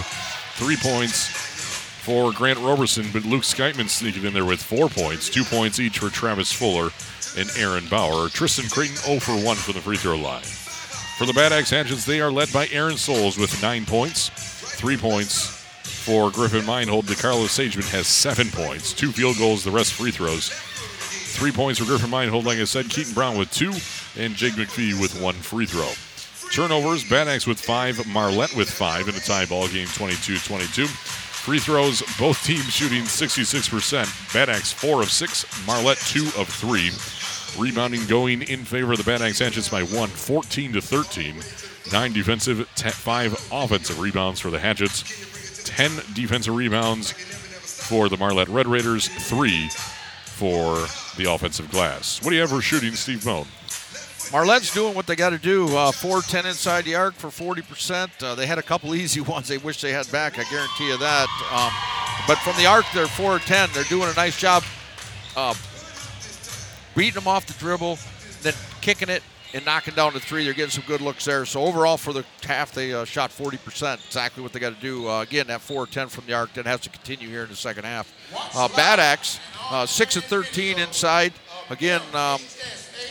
S2: three points for Grant Roberson, but Luke Skytman sneaking in there with four points, two points each for Travis Fuller and Aaron Bauer. Tristan Creighton 0 for 1 from the free throw line. For the Bad Axe Hatchets, they are led by Aaron Souls with nine points, three points for Griffin Meinhold. DeCarlo Sageman has seven points, two field goals, the rest free throws. Three points for Griffin Meinhold, like I said. Keaton Brown with two, and Jake McPhee with one free throw. Turnovers, Bad Axe with five, Marlette with five in a tie ball game 22 22. Free throws, both teams shooting 66%. Bad Axe 4 of 6, Marlette 2 of 3. Rebounding going in favor of the Bad Axe Hatchets by 1, 14 to 13. 9 defensive, 5 offensive rebounds for the Hatchets. 10 defensive rebounds for the Marlette Red Raiders, 3 for the offensive glass. What do you have for shooting, Steve Bone?
S3: Marlette's doing what they got to do. Uh, 4-10 inside the arc for 40%. Uh, they had a couple easy ones they wish they had back. I guarantee you that. Um, but from the arc, they're 4-10. They're doing a nice job uh, beating them off the dribble, then kicking it and knocking down the three. They're getting some good looks there. So overall, for the half, they uh, shot 40%. Exactly what they got to do. Uh, again, that 4-10 from the arc that has to continue here in the second half. Uh, Bad Axe, uh, 6 of 13 inside. Again, um,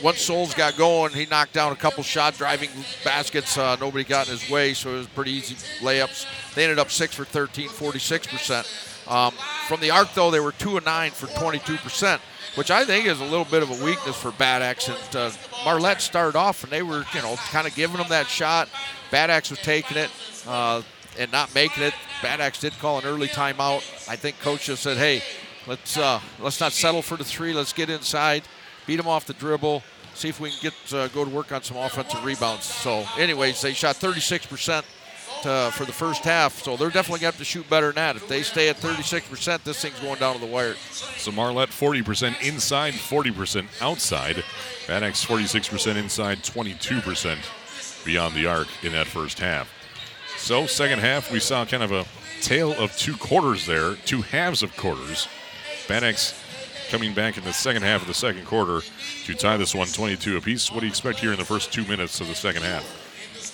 S3: once Souls got going, he knocked down a couple shot driving baskets. Uh, nobody got in his way, so it was pretty easy layups. They ended up 6 for 13, 46%. Um, from the arc, though, they were 2 and 9 for 22%, which I think is a little bit of a weakness for Bad Axe. And uh, Marlette started off, and they were, you know, kind of giving them that shot. Bad Axe was taking it uh, and not making it. Bad Axe did call an early timeout. I think coach just said, hey, let's uh, let's not settle for the three. Let's get inside beat them off the dribble, see if we can get uh, go to work on some offensive rebounds. So, anyways, they shot 36% to, for the first half, so they're definitely going to have to shoot better than that. If they stay at 36%, this thing's going down to the wire.
S2: So Marlette 40% inside, 40% outside. Bad 46% inside, 22% beyond the arc in that first half. So, second half, we saw kind of a tale of two quarters there, two halves of quarters. Bad coming back in the second half of the second quarter to tie this one 22 apiece. What do you expect here in the first two minutes of the second half?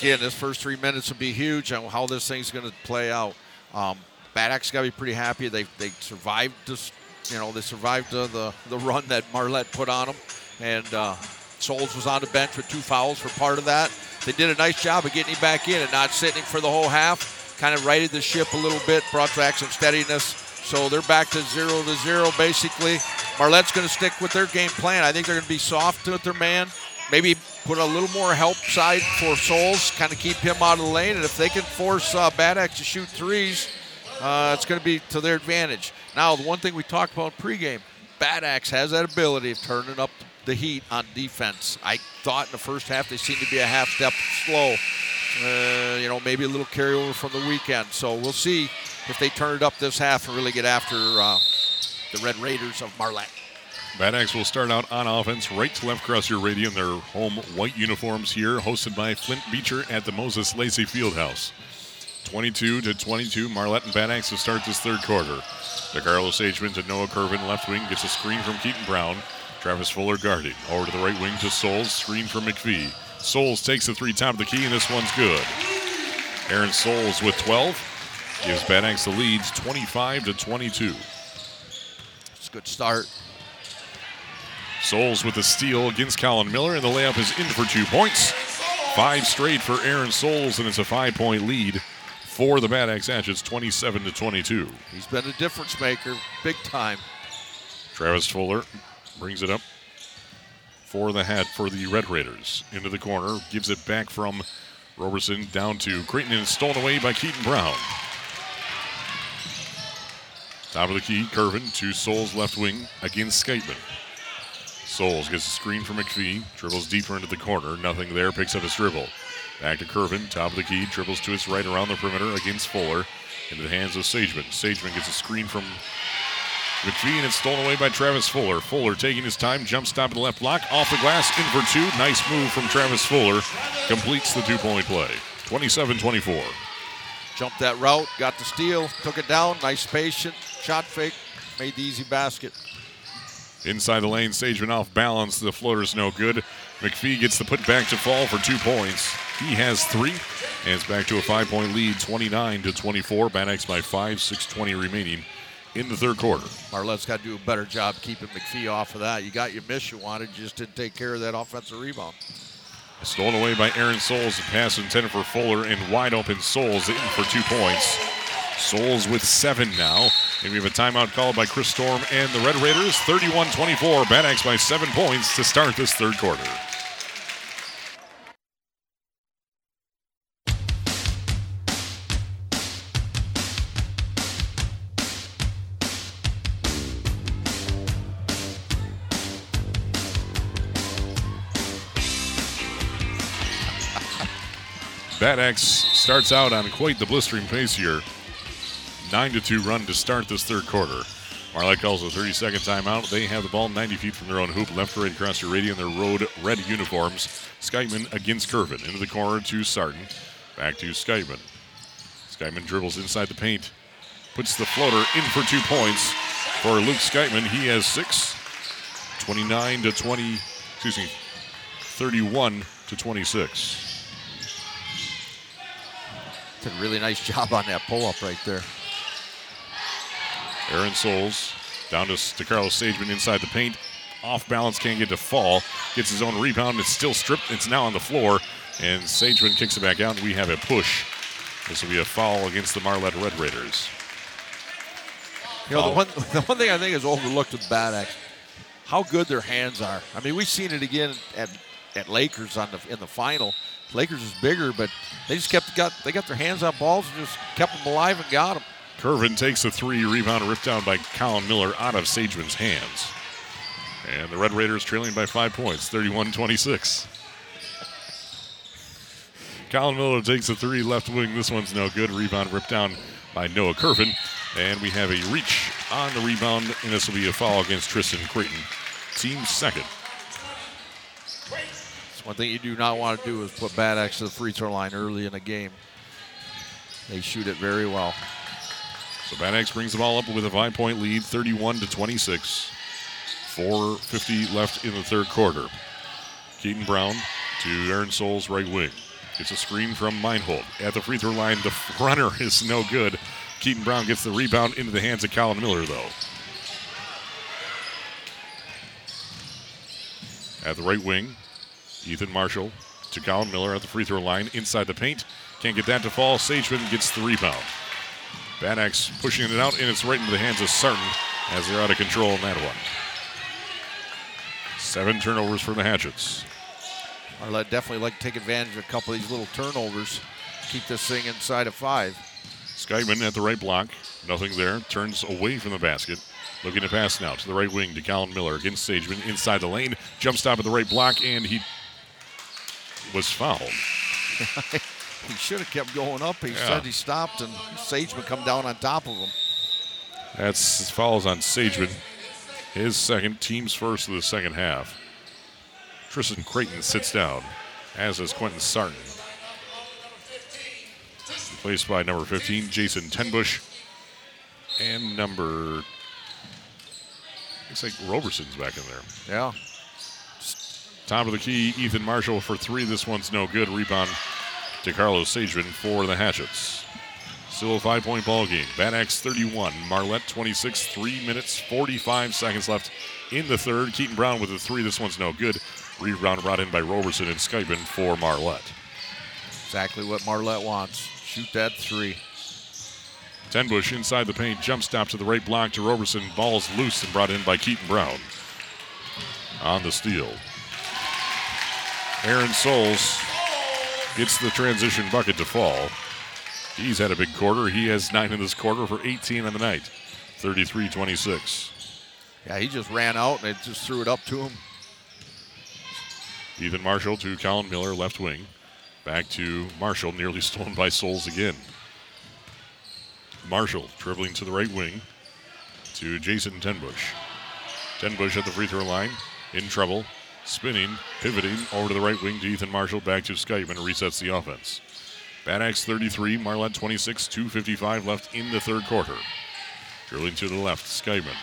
S3: Again, this first three minutes will be huge on how this thing's going to play out. Um, Bad Axe got to be pretty happy. They they survived this, you know, they survived uh, the the run that Marlette put on them, and uh, Souls was on the bench with two fouls for part of that. They did a nice job of getting him back in and not sitting for the whole half. Kind of righted the ship a little bit, brought back some steadiness. So they're back to zero to zero basically. Marlette's going to stick with their game plan. I think they're going to be soft with their man. Maybe put a little more help side for Souls, kind of keep him out of the lane. And if they can force uh, Bad Axe to shoot threes, uh, it's going to be to their advantage. Now, the one thing we talked about pregame, Bad Axe has that ability of turning up the heat on defense. I thought in the first half they seemed to be a half step slow. Uh, you know, maybe a little carryover from the weekend. So we'll see if they turn it up this half and really get after uh, the Red Raiders of Marlette.
S2: Bad Axe will start out on offense, right to left across your radio in their home white uniforms here, hosted by Flint Beecher at the Moses Lacey Fieldhouse. 22 to 22, Marlette and Bad Axe to start this third quarter. The DeCarlo Sageman to Noah Curvin, left wing, gets a screen from Keaton Brown. Travis Fuller guarding. Over to the right wing to Souls, screen from McPhee. Souls takes the three top of the key, and this one's good. Aaron Souls with 12 gives Bad Axe the lead 25 to 22.
S3: It's a good start.
S2: Souls with a steal against Colin Miller, and the layup is in for two points. Five straight for Aaron Souls, and it's a five-point lead for the Bad Axe Hatchets, 27 to 22.
S3: He's been a difference maker, big time.
S2: Travis Fuller brings it up for the hat for the Red Raiders. Into the corner, gives it back from Roberson down to Creighton and stolen away by Keaton Brown. Top of the key, Curvin to Souls left wing against Skyteman. Souls gets a screen from McPhee, dribbles deeper into the corner, nothing there, picks up his dribble. Back to Curvin, top of the key, dribbles to his right around the perimeter against Fuller. Into the hands of Sageman. Sageman gets a screen from McPhee and it's stolen away by Travis Fuller. Fuller taking his time, jump stop at the left block, off the glass, in for two. Nice move from Travis Fuller. Completes the two point play. 27 24.
S3: Jumped that route, got the steal, took it down. Nice patient, shot fake, made the easy basket.
S2: Inside the lane, Sageman off balance. The floater's no good. McPhee gets the put back to fall for two points. He has three, and it's back to a five point lead, 29 to 24. Bad by five, 6:20 remaining in the third quarter.
S3: Marlette's got to do a better job keeping McPhee off of that. You got your miss you wanted, you just didn't take care of that offensive rebound.
S2: Stolen away by Aaron Souls. A pass intended for Fuller and wide open Souls in for two points. Souls with seven now. And we have a timeout called by Chris Storm and the Red Raiders. 31 24. Bad Axe by seven points to start this third quarter. Bad Axe starts out on quite the blistering pace here. 9 to 2 run to start this third quarter. Marlette calls a 30 second timeout. They have the ball 90 feet from their own hoop, left right across the radio in their road red uniforms. Skyman against Curvin. Into the corner to Sarton. Back to Skyman. Skyman dribbles inside the paint. Puts the floater in for two points for Luke Skyman. He has six. 29 to 20, excuse me, 31 to 26.
S3: Did a really nice job on that pull up right there.
S2: Aaron Souls down to, to Carlos Sageman inside the paint. Off balance, can't get to fall. Gets his own rebound. It's still stripped. It's now on the floor. And Sageman kicks it back out, and we have a push. This will be a foul against the Marlette Red Raiders.
S3: You know, the one, the one thing I think is overlooked with Bad Axe, how good their hands are. I mean, we've seen it again at, at Lakers on the in the final. Lakers is bigger, but they just kept got they got their hands on balls and just kept them alive and got them.
S2: Curvin takes a three, rebound ripped down by Colin Miller out of Sageman's hands. And the Red Raiders trailing by five points, 31 26. Colin Miller takes a three, left wing. This one's no good. Rebound ripped down by Noah Curvin. And we have a reach on the rebound, and this will be a foul against Tristan Creighton. Team second.
S3: One thing you do not want to do is put Bad Axe to the free throw line early in a game. They shoot it very well.
S2: So Bad brings the ball up with a five point lead, 31 to 26. 4.50 left in the third quarter. Keaton Brown to Aaron Souls, right wing. Gets a screen from Meinhold. At the free throw line, the runner is no good. Keaton Brown gets the rebound into the hands of Colin Miller, though. At the right wing, Ethan Marshall to Colin Miller at the free throw line inside the paint. Can't get that to fall. Sageman gets the rebound. Bad Axe pushing it out, and it's right into the hands of Sarton as they're out of control in that one. Seven turnovers for the Hatchets.
S3: Marlette definitely like to take advantage of a couple of these little turnovers. Keep this thing inside of five.
S2: Skyman at the right block. Nothing there. Turns away from the basket. Looking to pass now to the right wing to Colin Miller against Sageman inside the lane. Jump stop at the right block, and he was fouled.
S3: he should have kept going up. He
S2: Yeah.
S3: said he stopped, and Sageman come down on top of him.
S2: That's fouls on Sageman. His second, team's first of the second half. Tristan Creighton sits down, as does Quentin Sarton. Replaced by number 15, Jason Tenbush. And number. Looks like Roberson's back in there.
S3: Yeah.
S2: Top of the key, Ethan Marshall for three. This one's no good. Rebound to Carlos Sageman for the Hatchets. Still a five point ball game. Bad Axe 31, Marlette 26, three minutes, 45 seconds left in the third. Keaton Brown with a three. This one's no good. Rebound brought in by Roberson and Skypen for Marlette.
S3: Exactly what Marlette wants. Shoot that three.
S2: Tenbush inside the paint, jump stop to the right block to Roberson. Ball's loose and brought in by Keaton Brown. On the steal. Aaron Souls gets the transition bucket to fall. He's had a big quarter. He has nine in this quarter for 18 on the night. 33 26.
S3: Yeah, he just ran out and it just threw it up to him.
S2: Ethan Marshall to Colin Miller, left wing. Back to Marshall, nearly stolen by Souls again. Marshall dribbling to the right wing to Jason Tenbush. Tenbush at the free throw line, in trouble, spinning, pivoting over to the right wing to Ethan Marshall, back to Skyman, resets the offense. Bad Axe 33, Marlette 26, 2.55 left in the third quarter. Drilling to the left, Skyman.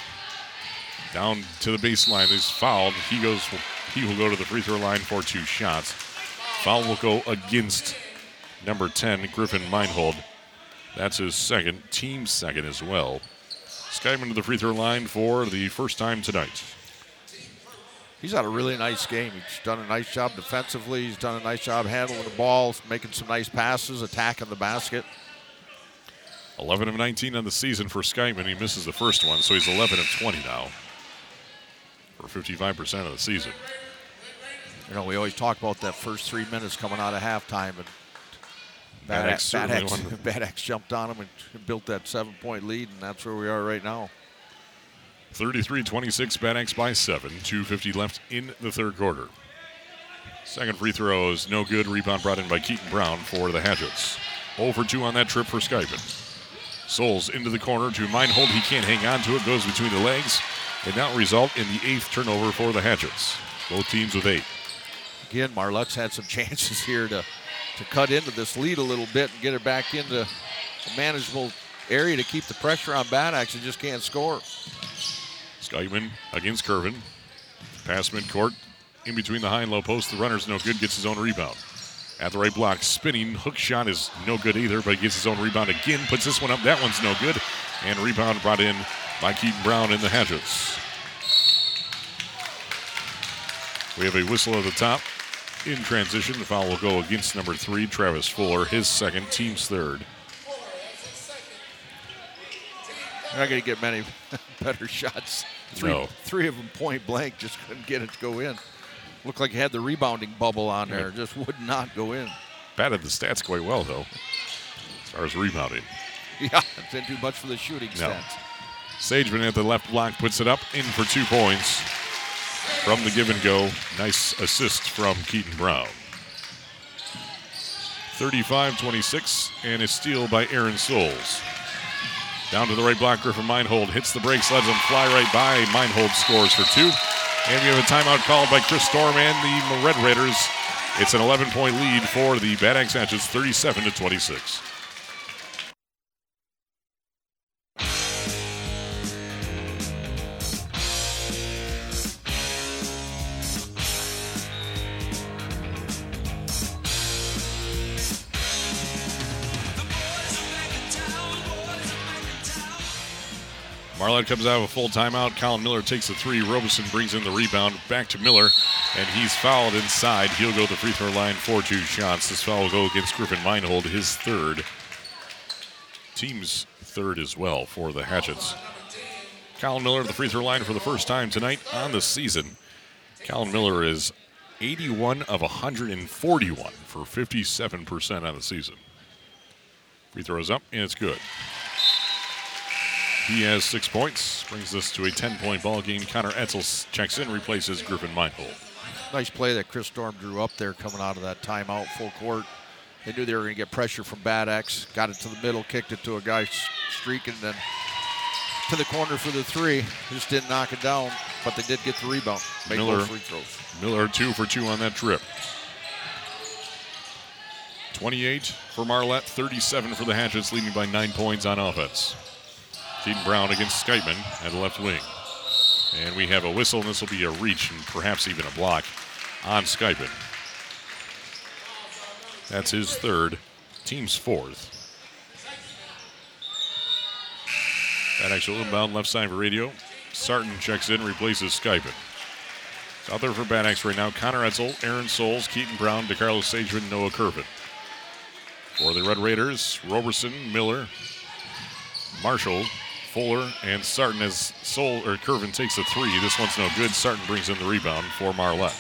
S2: Down to the baseline, he's fouled. He goes. He will go to the free throw line for two shots. Foul will go against number 10, Griffin Meinhold. That's his second, team second as well. Skyman to the free throw line for the first time tonight.
S3: He's had a really nice game. He's done a nice job defensively. He's done a nice job handling the ball, making some nice passes, attacking the basket.
S2: 11 of 19 on the season for Skyman. He misses the first one, so he's 11 of 20 now for 55% of the season.
S3: You know, we always talk about that first three minutes coming out of halftime, and Bad, Axe Bad,
S2: won.
S3: Bad Axe jumped on him and built that seven-point lead, and that's where we are right now.
S2: 33 26, Bad by 7. 2.50 left in the third quarter. Second free throw is no good. Rebound brought in by Keaton Brown for the Hatchets. 0 for 2 on that trip for Skypen. Souls into the corner to Meinhold. He can't hang on to it, goes between the legs, and that result in the eighth turnover for the Hatchets. Both teams with eight.
S3: Again, Marlux had some chances here to, to cut into this lead a little bit and get it back into a manageable area to keep the pressure on Bad Axe and just can't score.
S2: Skyman against Curvin. Pass midcourt. In between the high and low post. The runner's no good. Gets his own rebound. At the right block. Spinning. Hook shot is no good either, but he gets his own rebound again. Puts this one up. That one's no good. And rebound brought in by Keaton Brown in the Hatchets. We have a whistle at the top. In transition, the foul will go against number three, Travis Fuller, his second, team's third.
S3: You're not going to get many better shots. Three,
S2: No.
S3: three of them point blank, just couldn't get it to go in. Looked like it had the rebounding bubble on there, just would not go in.
S2: Batted the stats quite well, though, as far as rebounding.
S3: Yeah, didn't do much for the shooting
S2: No.
S3: stats.
S2: Sageman at the left block puts it up in for two points from the give and go. Nice assist from Keaton Brown. 35 26 and a steal by Aaron Souls. Down to the right block, Griffin Meinhold hits the brakes, lets him fly right by. Meinhold scores for two. And we have a timeout called by Chris Storm and the Red Raiders. It's an 11 point lead for the Bad Axe Hatchets, 37 to 26. Marlette comes out of a full timeout. Colin Miller takes the three. Roberson brings in the rebound. Back to Miller, and he's fouled inside. He'll go to the free throw line for two shots. This foul will go against Griffin Meinhold, his third. Team's third as well for the Hatchets. Colin Miller at the free throw line for the first time tonight on the season. Colin Miller is 81 of 141 for 57% on the season. Free throws up, and it's good. He has six points, brings this to a 10 point ball game. Connor Etzel checks in, replaces Griffin Meinhold.
S3: Nice play that Chris Storm drew up there coming out of that timeout, full court. They knew they were going to get pressure from Bad Axe. Got it to the middle, kicked it to a guy streaking, then to the corner for the three. Just didn't knock it down, but they did get the rebound. Make
S2: Miller.
S3: free throws.
S2: Miller two for two on that trip. 28 for Marlette, 37 for the Hatchets, leading by nine points on offense. Keaton Brown against Skytman at the left wing. And we have a whistle, and this will be a reach and perhaps even a block on Skytman. That's his third, team's fourth. That actual inbound left side for radio. Sarton checks in, replaces Skypen. Out there for Bad Axe right now. Connor Etzel, Aaron Souls, Keaton Brown, DeCarlos Sageman, Noah Curvin. For the Red Raiders, Roberson, Miller, Marshall, Fuller, and Sarton as Soul or Curvin takes a three. This one's no good. Sarton brings in the rebound for Marlette.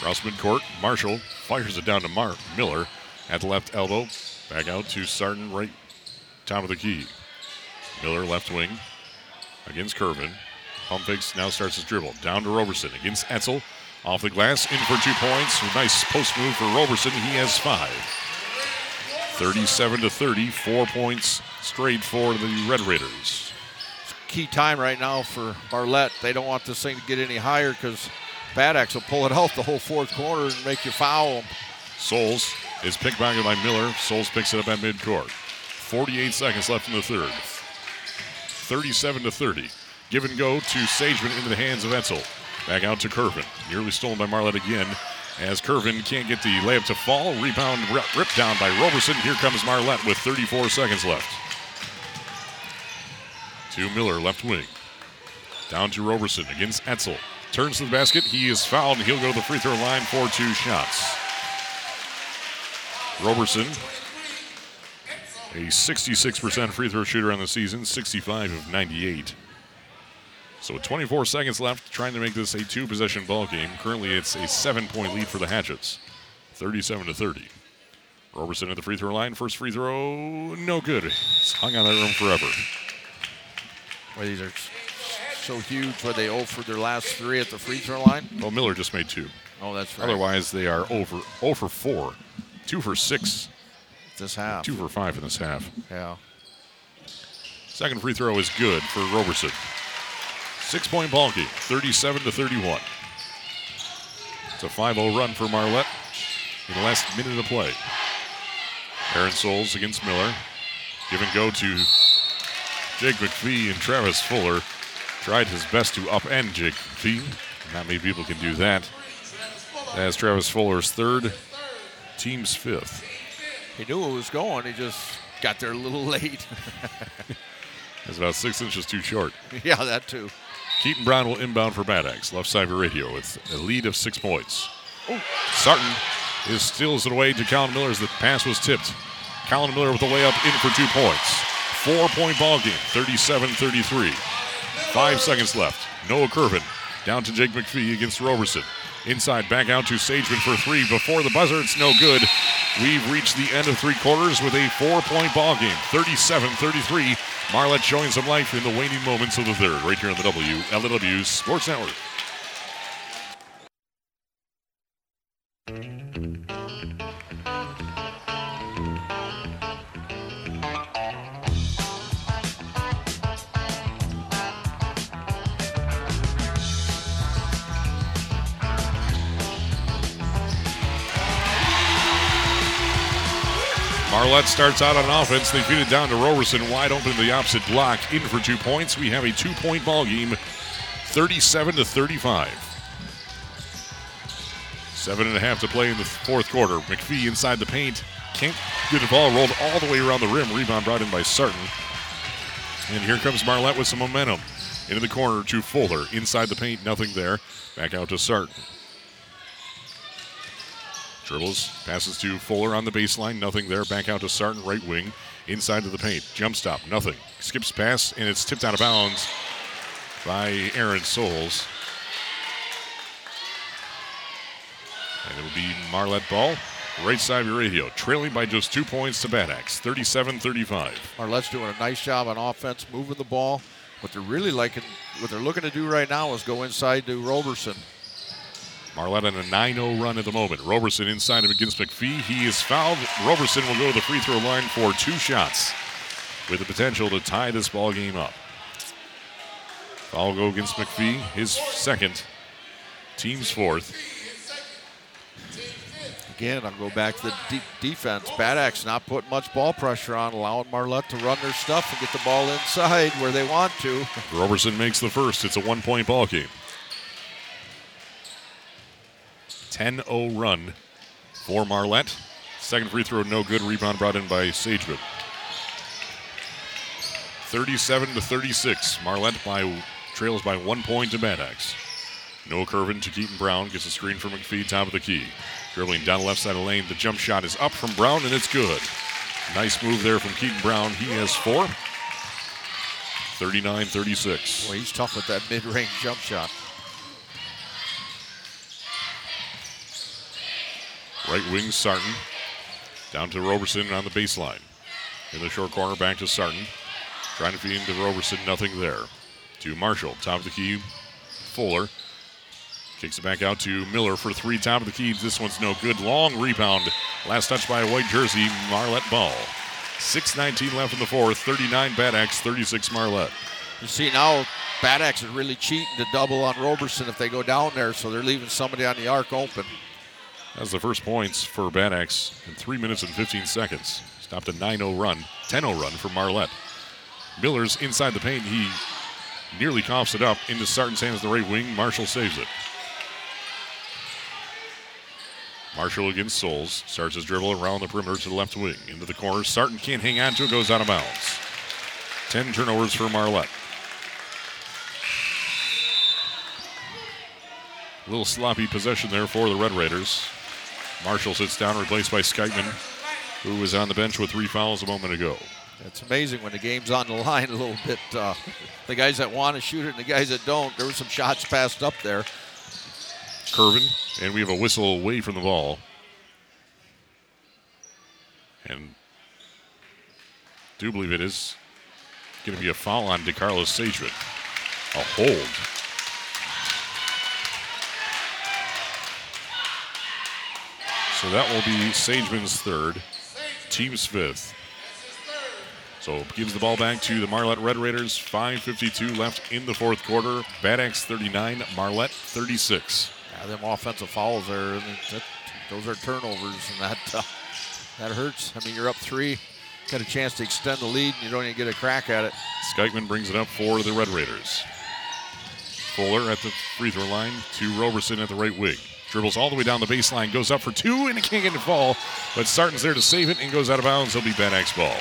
S2: Cross midcourt. Marshall fires it down to Mark Miller at the left elbow. Back out to Sarton, right top of the key. Miller left wing against Curvin. Pump fakes now starts his dribble. Down to Roberson against Etzel. Off the glass, in for two points. Nice post move for Roberson. He has five. 37 to 30, four points straight for the Red Raiders.
S3: Key time right now for Marlette. They don't want this thing to get any higher because Bad Axe will pull it out the whole fourth quarter and make you foul.
S2: Souls is picked back by Miller. Souls picks it up at midcourt. 48 seconds left in the third. 37 to 30. Give and go to Sageman into the hands of Etzel. Back out to Curvin. Nearly stolen by Marlette again. As Curvin can't get the layup to fall. Rebound ripped down by Roberson. Here comes Marlette with 34 seconds left. To Miller, left wing. Down to Roberson against Etzel. Turns to the basket. He is fouled, and he'll go to the free throw line for two shots. Roberson, a 66% free throw shooter on the season, 65 of 98. So with 24 seconds left, trying to make this a two-possession ball game. Currently, it's a seven-point lead for the Hatchets, 37 to 30. Roberson at the free throw line. First free throw, no good. It's hung on that room forever.
S3: Well, these are so huge. Where they 0 for their last three at the free throw line.
S2: Well, Miller just made two.
S3: Oh, that's right.
S2: Otherwise, they are over over 4, 2 for 6,
S3: this half.
S2: 2 for 5 in this half.
S3: Yeah.
S2: Second free throw is good for Roberson. Six point ball game, 37 to 31. It's a 5 0 run for Marlette in the last minute of play. Aaron Souls against Miller. Give and go to Jake McPhee and Travis Fuller. Tried his best to upend Jake McPhee. Not many people can do that. As Travis Fuller's third, team's fifth.
S3: He knew it was going. He just got there a little late.
S2: It's about six inches too short.
S3: yeah, that too.
S2: Keaton Brown will inbound for Axe, left side of the radio with a lead of six points. Oh, Sarton is steals it away to Colin Miller as the pass was tipped. Colin Miller with a layup in for two points. Four point ball game, 37 33. Five seconds left. Noah Curvin down to Jake McPhee against Roberson. Inside, back out to Sageman for three. Before the buzzer, it's no good. We've reached the end of three quarters with a four point ball game, 37 33. Marlette showing some life in the waning moments of the third, right here on the WLEW Sports Network. Marlette starts out on offense. They feed it down to Roberson, wide open to the opposite block, in for two points. We have a two-point ball game, 37 to 35. Seven and a half to play in the fourth quarter. McPhee inside the paint. Can't get the ball rolled all the way around the rim. Rebound brought in by Sarton. And here comes Marlette with some momentum. Into the corner to Fuller. Inside the paint, nothing there. Back out to Sarton. Dribbles, passes to Fuller on the baseline, nothing there. Back out to Sarton, right wing, inside to the paint. Jump stop, nothing. Skips pass, and it's tipped out of bounds by Aaron Souls. And it will be Marlette ball, right side of your radio, trailing by just two points to Bad Axe, 37 35.
S3: Marlette's doing a nice job on offense, moving the ball. What they're really liking, what they're looking to do right now is go inside to Roberson.
S2: Marlette on a 9 0 run at the moment. Roberson inside of against McPhee. He is fouled. Roberson will go to the free throw line for two shots with the potential to tie this ball game up. Foul go against McPhee, his second, team's fourth.
S3: Again, I'll go back to the de- defense. Bad Axe not putting much ball pressure on, allowing Marlette to run their stuff and get the ball inside where they want to.
S2: Roberson makes the first. It's a one point ball game. 10 0 run for Marlette. Second free throw, no good. Rebound brought in by Sageman. 37 to 36. Marlette by trails by one point to Bad Axe. Noah Curvin to Keaton Brown. Gets a screen from McPhee, top of the key. Dribbling down the left side of the lane. The jump shot is up from Brown, and it's good. Nice move there from Keaton Brown. He has four. 39 36.
S3: Well, he's tough with that mid range jump shot.
S2: Right wing, Sarton. Down to Roberson on the baseline. In the short corner, back to Sarton. Trying to feed into Roberson, nothing there. To Marshall, top of the key. Fuller. Kicks it back out to Miller for three, top of the key. This one's no good. Long rebound. Last touch by a white jersey, Marlette Ball. 6.19 left in the fourth. 39 Bad Axe, 36 Marlette.
S3: You see now, Bad Axe is really cheating to double on Roberson if they go down there, so they're leaving somebody on the arc open.
S2: That's the first points for Axe in 3 minutes and 15 seconds. Stopped a 9 0 run, 10 0 run for Marlette. Miller's inside the paint. He nearly coughs it up into Sarton's hands, the right wing. Marshall saves it. Marshall against Souls. Starts his dribble around the perimeter to the left wing. Into the corner. Sarton can't hang on to it, goes out of bounds. 10 turnovers for Marlette. A little sloppy possession there for the Red Raiders. Marshall sits down, replaced by Skytman, who was on the bench with three fouls a moment ago.
S3: It's amazing when the game's on the line a little bit. Uh, the guys that want to shoot it and the guys that don't. There were some shots passed up there.
S2: Curvin, and we have a whistle away from the ball. And do believe it is going to be a foul on DeCarlos Sageman. A hold. So that will be Sageman's third, team's fifth. So gives the ball back to the Marlette Red Raiders. 5.52 left in the fourth quarter. Bad Axe 39, Marlette 36.
S3: Yeah, them offensive fouls there, that, those are turnovers, and that uh, that hurts. I mean, you're up three, got a chance to extend the lead, and you don't even get a crack at it.
S2: Skytman brings it up for the Red Raiders. Fuller at the free throw line to Roberson at the right wing. Dribbles all the way down the baseline, goes up for two, and it can't get to fall. But Sarton's there to save it and goes out of bounds. He'll be Bad Axe ball.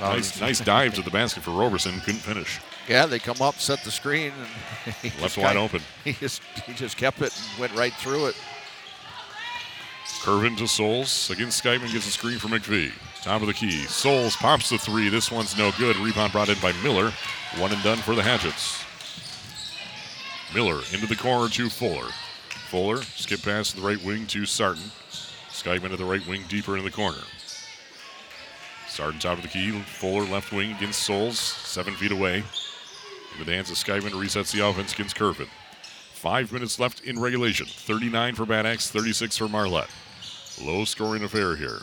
S2: Nice, nice dive to the basket for Roberson. Couldn't finish.
S3: Yeah, they come up, set the screen, and
S2: Left wide open.
S3: He just he just kept it and went right through it.
S2: Curvin to Souls. Against Skyman gets a screen for McPhee. Top of the key. Souls pops the three. This one's no good. Rebound brought in by Miller. One and done for the Hatchets. Miller into the corner to Fuller. Fuller skip pass to the right wing to Sarton. Skyman to the right wing deeper in the corner. Sarton top of the key. Fuller left wing against Souls. Seven feet away. With the hands of Skyman resets the offense against Curvin. Five minutes left in regulation. 39 for Bad Axe, 36 for Marlette. Low scoring affair here.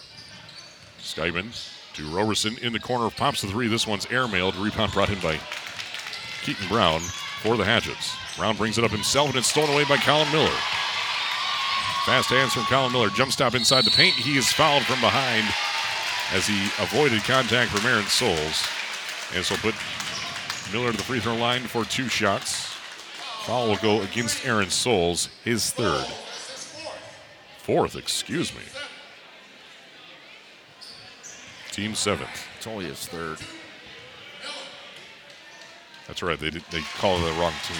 S2: Skyman to Roberson in the corner, pops the three. This one's airmailed. Rebound brought in by Keaton Brown for the Hatchets. Brown brings it up himself, and it's stolen away by Colin Miller. Fast hands from Colin Miller. Jump stop inside the paint. He is fouled from behind as he avoided contact from Aaron Souls. And so put Miller to the free throw line for two shots. Foul will go against Aaron Souls, his third. Fourth, excuse me. Team seventh.
S3: It's only his third.
S2: That's right. They did, they called it the wrong team.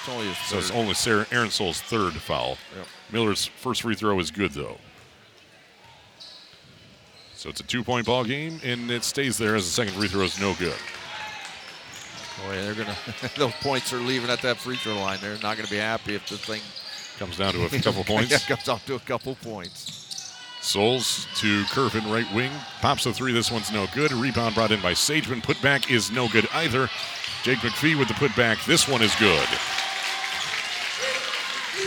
S3: It's only his
S2: So
S3: third.
S2: it's only Sarah, Aaron Souls' third foul.
S3: Yep.
S2: Miller's first free throw is good though. So it's a two-point ball game, and it stays there as the second free throw is no good.
S3: Boy, they're gonna those points are leaving at that free throw line. They're not gonna be happy if the thing
S2: Comes down to a couple points.
S3: yeah, comes out to a couple points.
S2: Souls to Curvin, right wing. Pops a three. This one's no good. Rebound brought in by Sageman. Put back is no good either. Jake McPhee with the putback. This one is good.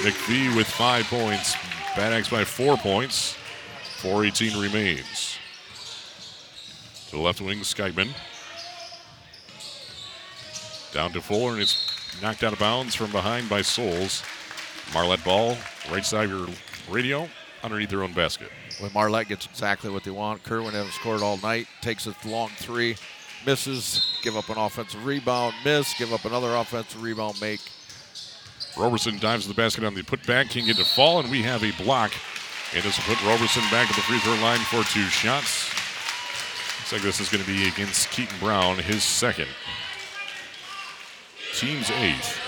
S2: McPhee with five points. Bad Axe by four points. 418 remains. To the left wing, Skytman. Down to Fuller, and it's knocked out of bounds from behind by Souls. Marlette ball, right side of your radio, underneath their own basket.
S3: When Marlette gets exactly what they want, Curvin hasn't scored all night. Takes a long three, misses, give up an offensive rebound, miss, give up another offensive rebound, make.
S2: Roberson dives to the basket on the putback, can't get to fall, and we have a block. And this will put Roberson back at the free throw line for two shots. Looks like this is going to be against Keaton Brown, his second. Team's eighth.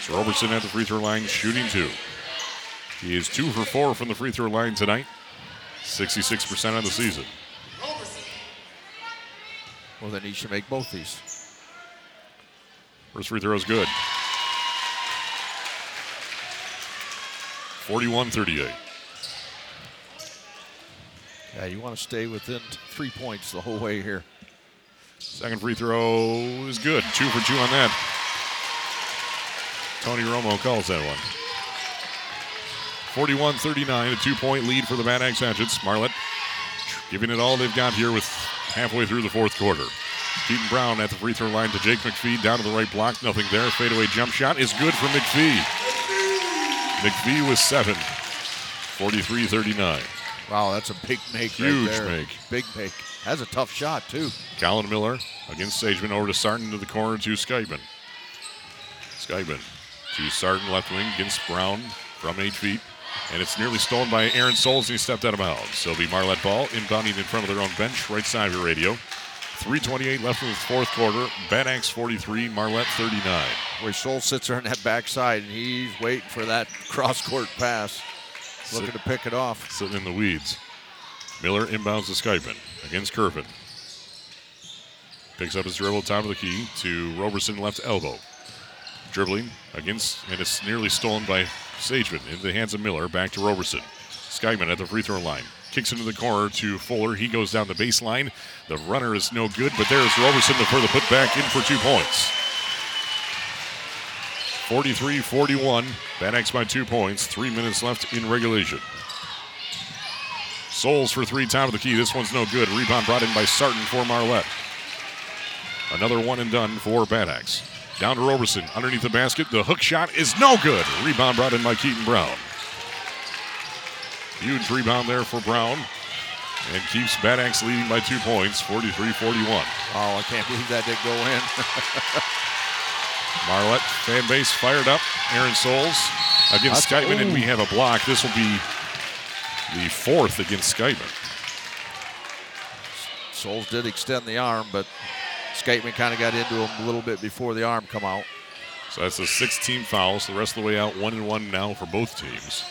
S2: So Roberson at the free throw line, shooting two. He is two for four from the free throw line tonight. 66% on the season.
S3: Well, then he should make both these.
S2: First free throw is good. 41 38.
S3: Yeah, you want to stay within three points the whole way here.
S2: Second free throw is good. Two for two on that. Tony Romo calls that one. 41 39, a two point lead for the Bad Axe Hatchets. Marlette giving it all they've got here with halfway through the fourth quarter. Keaton Brown at the free throw line to Jake McPhee. Down to the right block. Nothing there. Fadeaway jump shot is good for McPhee. McPhee with seven. 43 39.
S3: Wow, that's a big make
S2: Huge
S3: right there.
S2: make.
S3: Big make. That's a tough shot, too.
S2: Colin Miller against Sageman over to Sarton to the corner to Skyman. Skyman to Sarton left wing against Brown from eight feet. And it's nearly stolen by Aaron Souls and he stepped out of bounds. So it'll be Marlette ball inbounding in front of their own bench, right side of your radio. 328 left in the fourth quarter. Bad Axe 43, Marlette 39.
S3: Where Soul sits there on that backside, and he's waiting for that cross-court pass, looking to pick it off.
S2: Sitting in the weeds. Miller inbounds to Skyman against Curvin. Picks up his dribble top of the key to Roberson left elbow. Dribbling against, and it's nearly stolen by Sageman into the hands of Miller. Back to Roberson. Skyman at the free throw line. Kicks into the corner to Fuller. He goes down the baseline. The runner is no good, but there's Roberson for the putback in for two points. 43 41. Bad by two points. Three minutes left in regulation. Souls for three, top of the key. This one's no good. Rebound brought in by Sarton for Marlette. Another one and done for Bad Axe. Down to Roberson. Underneath the basket. The hook shot is no good. Rebound brought in by Keaton Brown. Huge rebound there for Brown. And keeps Bad Axe leading by two points, 43 41.
S3: Oh, I can't believe that didn't go in.
S2: Marlette fan base fired up. Aaron Souls against
S3: That's-
S2: Skyman, and we have a block. This will be the fourth against Skyman.
S3: Souls did extend the arm, but Skateman kind of got into him a little bit before the arm come out.
S2: So that's a 16 fouls. The rest of the way out, one and one now for both teams.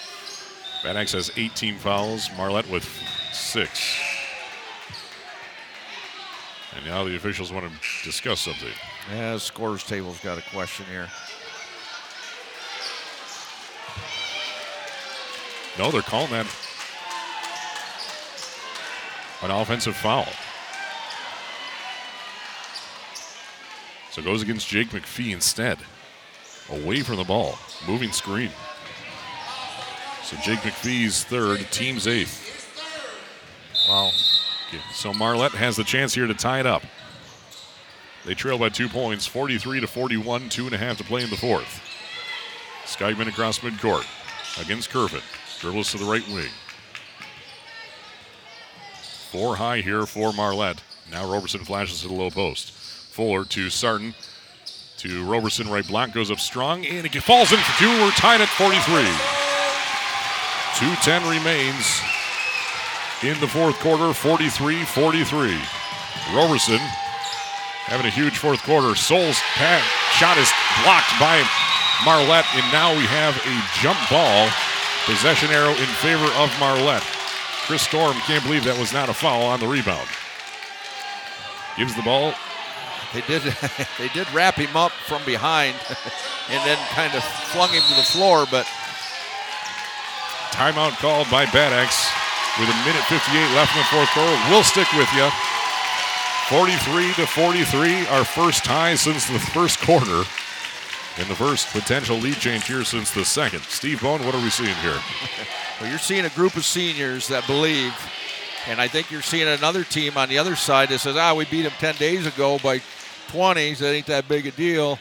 S2: Bad Axe has 18 fouls. Marlette with six. And now the officials want to discuss something.
S3: Yeah, the scores table's got a question here.
S2: No, they're calling that an offensive foul. So goes against Jake McPhee instead. Away from the ball. Moving screen. So Jake McPhee's third, team's eighth.
S3: Wow.
S2: Okay, So Marlette has the chance here to tie it up. They trail by two points, 43 to 41, two and a half to play in the fourth. Skyman across midcourt against Curvin. Dribbles to the right wing. Four high here for Marlette. Now Roberson flashes to the low post. Fuller to Sarton. To Roberson, right block goes up strong, and it falls in for two. We're tied at 43. 2.10 remains in the fourth quarter, 43 43. Roberson having a huge fourth quarter. Souls pat, shot is blocked by Marlette, and now we have a jump ball. Possession arrow in favor of Marlette. Chris Storm can't believe that was not a foul on the rebound. Gives the ball.
S3: They did they did wrap him up from behind and then kind of flung him to the floor, but
S2: Timeout called by Bad Axe with a minute 58 left in the fourth quarter. We'll stick with you. 43 to 43, our first tie since the first quarter. And the first potential lead change here since the second. Steve Bone, what are we seeing here?
S3: well, you're seeing a group of seniors that believe, and I think you're seeing another team on the other side that says, ah, we beat them 10 days ago by 20, so it ain't that big a deal.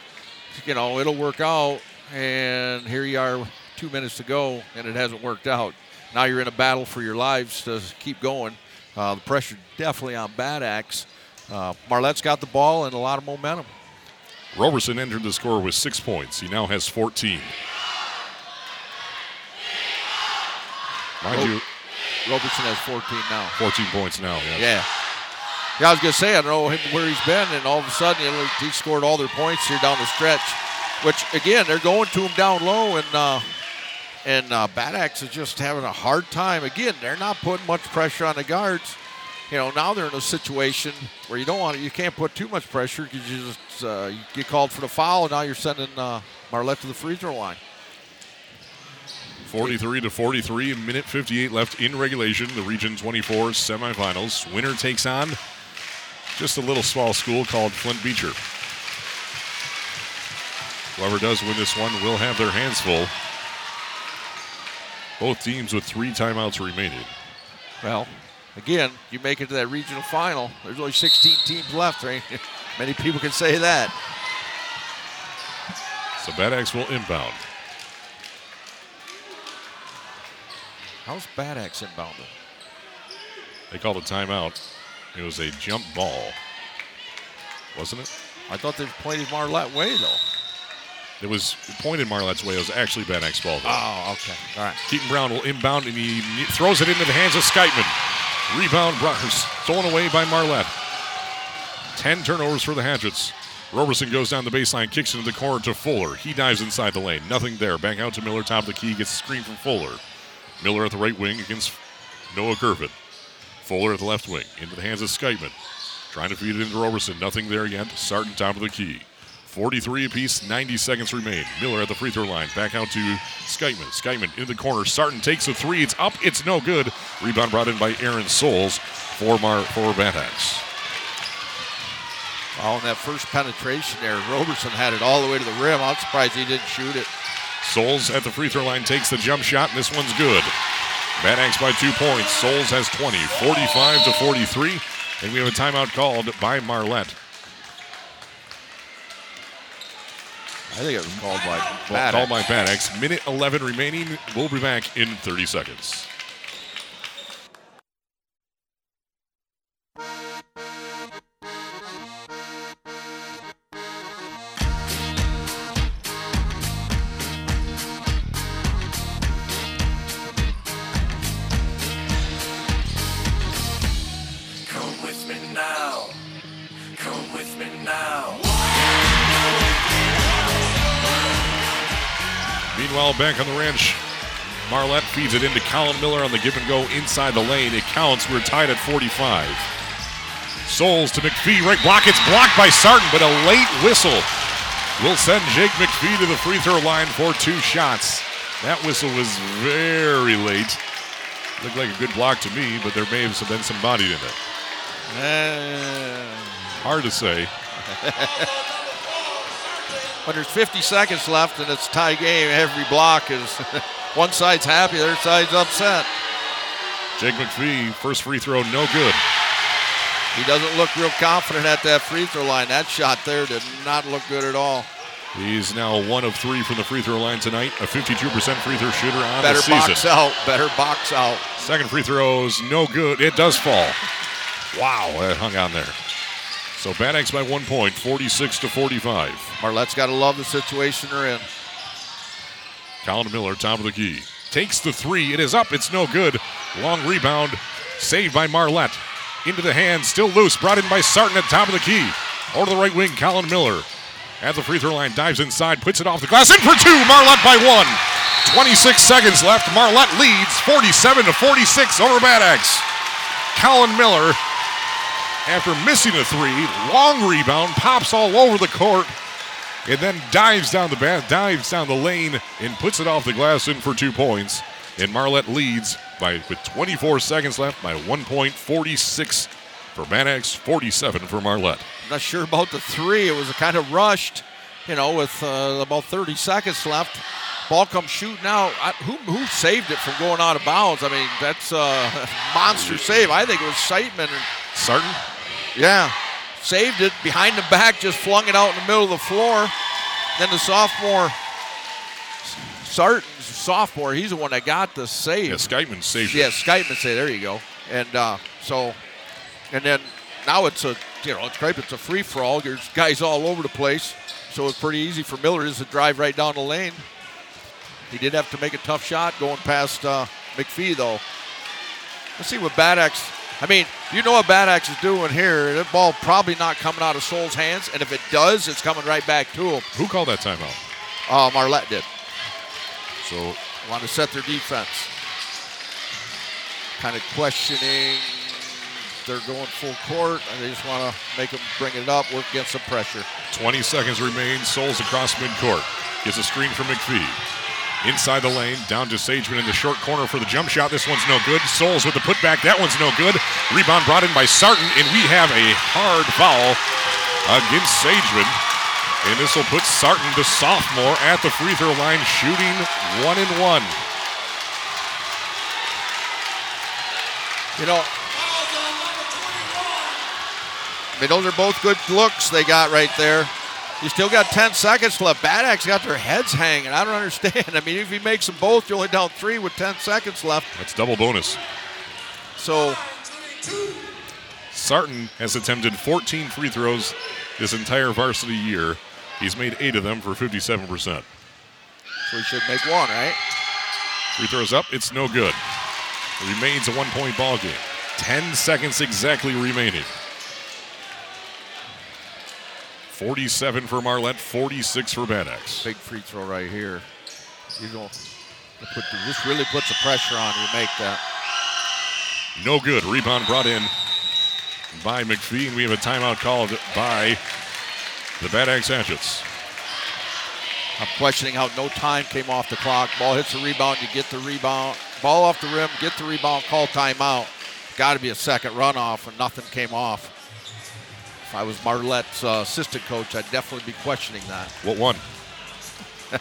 S3: You know, it'll work out. And here you are, two minutes to go, and it hasn't worked out. Now you're in a battle for your lives to keep going. Uh, the pressure definitely on Bad Axe. Uh, Marlette's got the ball and a lot of momentum.
S2: Roberson entered the score with six points. He now has 14. Mind
S3: Oh.
S2: you,
S3: Robertson has 14 now.
S2: 14 points now. Yeah.
S3: Yeah. Yeah, I was gonna say I don't know where he's been, and all of a sudden he scored all their points here down the stretch. Which again, they're going to him down low, and uh, and uh, Bad Axe is just having a hard time. Again, they're not putting much pressure on the guards. You know, now they're in a situation where you don't want to, you can't put too much pressure because you just uh, you get called for the foul, and now you're sending uh, Marlette to the free throw line.
S2: 43 to 43, a minute 58 left in regulation. The Region 24 semifinals. Winner takes on just a little small school called Flint Beecher. Whoever does win this one will have their hands full. Both teams with three timeouts remaining.
S3: Well, again, you make it to that regional final. There's only 16 teams left, right? Many people can say that.
S2: So Bad Axe will inbound.
S3: How's Bad Axe inbounded?
S2: They called a timeout. It was a jump ball, wasn't it?
S3: I thought they played it Marlette way, though.
S2: It was pointed Marlette's way. It was actually Bad Axe ball, though.
S3: Oh, okay. All right.
S2: Keaton Brown will inbound and he throws it into the hands of Skytman. Rebound brought, stolen away by Marlette. 10 turnovers for the Hatchets. Roberson goes down the baseline, kicks into the corner to Fuller. He dives inside the lane. Nothing there. Back out to Miller, top of the key, gets a screen from Fuller. Miller at the right wing against Noah Curvin. Fuller at the left wing, into the hands of Skytman. Trying to feed it into Roberson. Nothing there yet. Sarton top of the key. 43 apiece, 90 seconds remain. Miller at the free throw line. Back out to Skytman. Skytman in the corner. Sarton takes a three. It's up. It's no good. Rebound brought in by Aaron Souls for, Mar- for Bad
S3: and that first penetration there, Roberson had it all the way to the rim. I'm surprised he didn't shoot it.
S2: Souls at the free throw line takes the jump shot, and this one's good. Bad Axe by two points. Souls has 20, 45 to 43. And we have a timeout called by Marlette.
S3: I think it was called by Bad
S2: called by Bad Axe. Minute 11 remaining. We'll be back in 30 seconds. Meanwhile, back on the ranch, Marlette feeds it into Colin Miller on the give and go inside the lane. It counts. We're tied at 45. Souls to McPhee. Right block. It's blocked by Sarton, but a late whistle will send Jake McPhee to the free throw line for two shots. That whistle was very late. Looked like a good block to me, but there may have been some body in it.
S3: Eh,
S2: Hard to say.
S3: when there's 50 seconds left and it's tie game, every block is one side's happy, the other side's upset.
S2: Jake McPhee, first free throw, no good.
S3: He doesn't look real confident at that free throw line. That shot there did not look good at all.
S2: He's now one of three from the free throw line tonight. A 52% free throw shooter on
S3: Better
S2: the season.
S3: Better box out. Better box out.
S2: Second free throw's no good. It does fall. Wow, that hung on there. So Bad Axe by one point, 46 to 45.
S3: Marlette's got to love the situation they're in.
S2: Colin Miller, top of the key. Takes the three. It is up. It's no good. Long rebound. Saved by Marlette. Into the hand. Still loose. Brought in by Sarton at top of the key. Over to the right wing. Colin Miller. At the free throw line. Dives inside. Puts it off the glass. In for two. Marlette by one. 26 seconds left. Marlette leads 47 to 46 over Bad Axe. Colin Miller, after missing a three, long rebound, pops all over the court and then dives down the bat, dives down the lane, and puts it off the glass in for two points. And Marlette leads by with 24 seconds left by one point, 46 for Bad Axe, 47 for Marlette.
S3: Not sure about the three. It was kind of rushed, you know, with uh, about 30 seconds left. Ball comes shooting out. I, who, who saved it from going out of bounds? I mean, that's a monster save. I think it was Seitman. And,
S2: Sarton,
S3: yeah, saved it behind the back, just flung it out in the middle of the floor. Then the sophomore, Sarton's sophomore, he's the one that got the save.
S2: yeah, Skytman saved
S3: Yeah,
S2: it.
S3: Skytman say there you go. And uh, so, and then now it's a you know it's great. It's a free for all. There's guys all over the place, so it's pretty easy for Miller just to drive right down the lane. He did have to make a tough shot going past uh, McPhee though. Let's see what Bad Axe. I mean, you know what Bad Axe is doing here. That ball probably not coming out of Soul's hands, and if it does, it's coming right back to him.
S2: Who called that timeout?
S3: Uh, Marlette did.
S2: So
S3: want to set their defense. Kind of questioning. They're going full court, and they just want to make them bring it up, work against some pressure.
S2: 20 seconds remain. Souls across midcourt. Gets a screen from McPhee. Inside the lane, down to Sageman in the short corner for the jump shot. This one's no good. Souls with the putback. That one's no good. Rebound brought in by Sarton, and we have a hard foul against Sageman. And this will put Sarton, the sophomore, at the free throw line, shooting one and one.
S3: You know, I mean, those are both good looks they got right there. You still got 10 seconds left. Bad Axe got their heads hanging. I don't understand. I mean, if he makes them both, you're only down three with 10 seconds left.
S2: That's double bonus.
S3: So,
S2: Sarton has attempted 14 free throws this entire varsity year. He's made eight of them for 57%.
S3: so he should make one, right?
S2: Free throws up, it's no good. Remains a one point ball game. 10 seconds exactly remaining. 47 for Marlette, 46 for Bad Axe.
S3: Big free throw right here. You put the, this really puts the pressure on you to make that.
S2: No good. Rebound brought in by McPhee, and we have a timeout called by the Bad Axe Hatchets.
S3: I'm questioning how no time came off the clock. Ball hits the rebound, you get the rebound. Ball off the rim, get the rebound, call timeout. Got to be a second runoff, and nothing came off. If I was Marlette's uh, assistant coach, I'd definitely be questioning that.
S2: What one?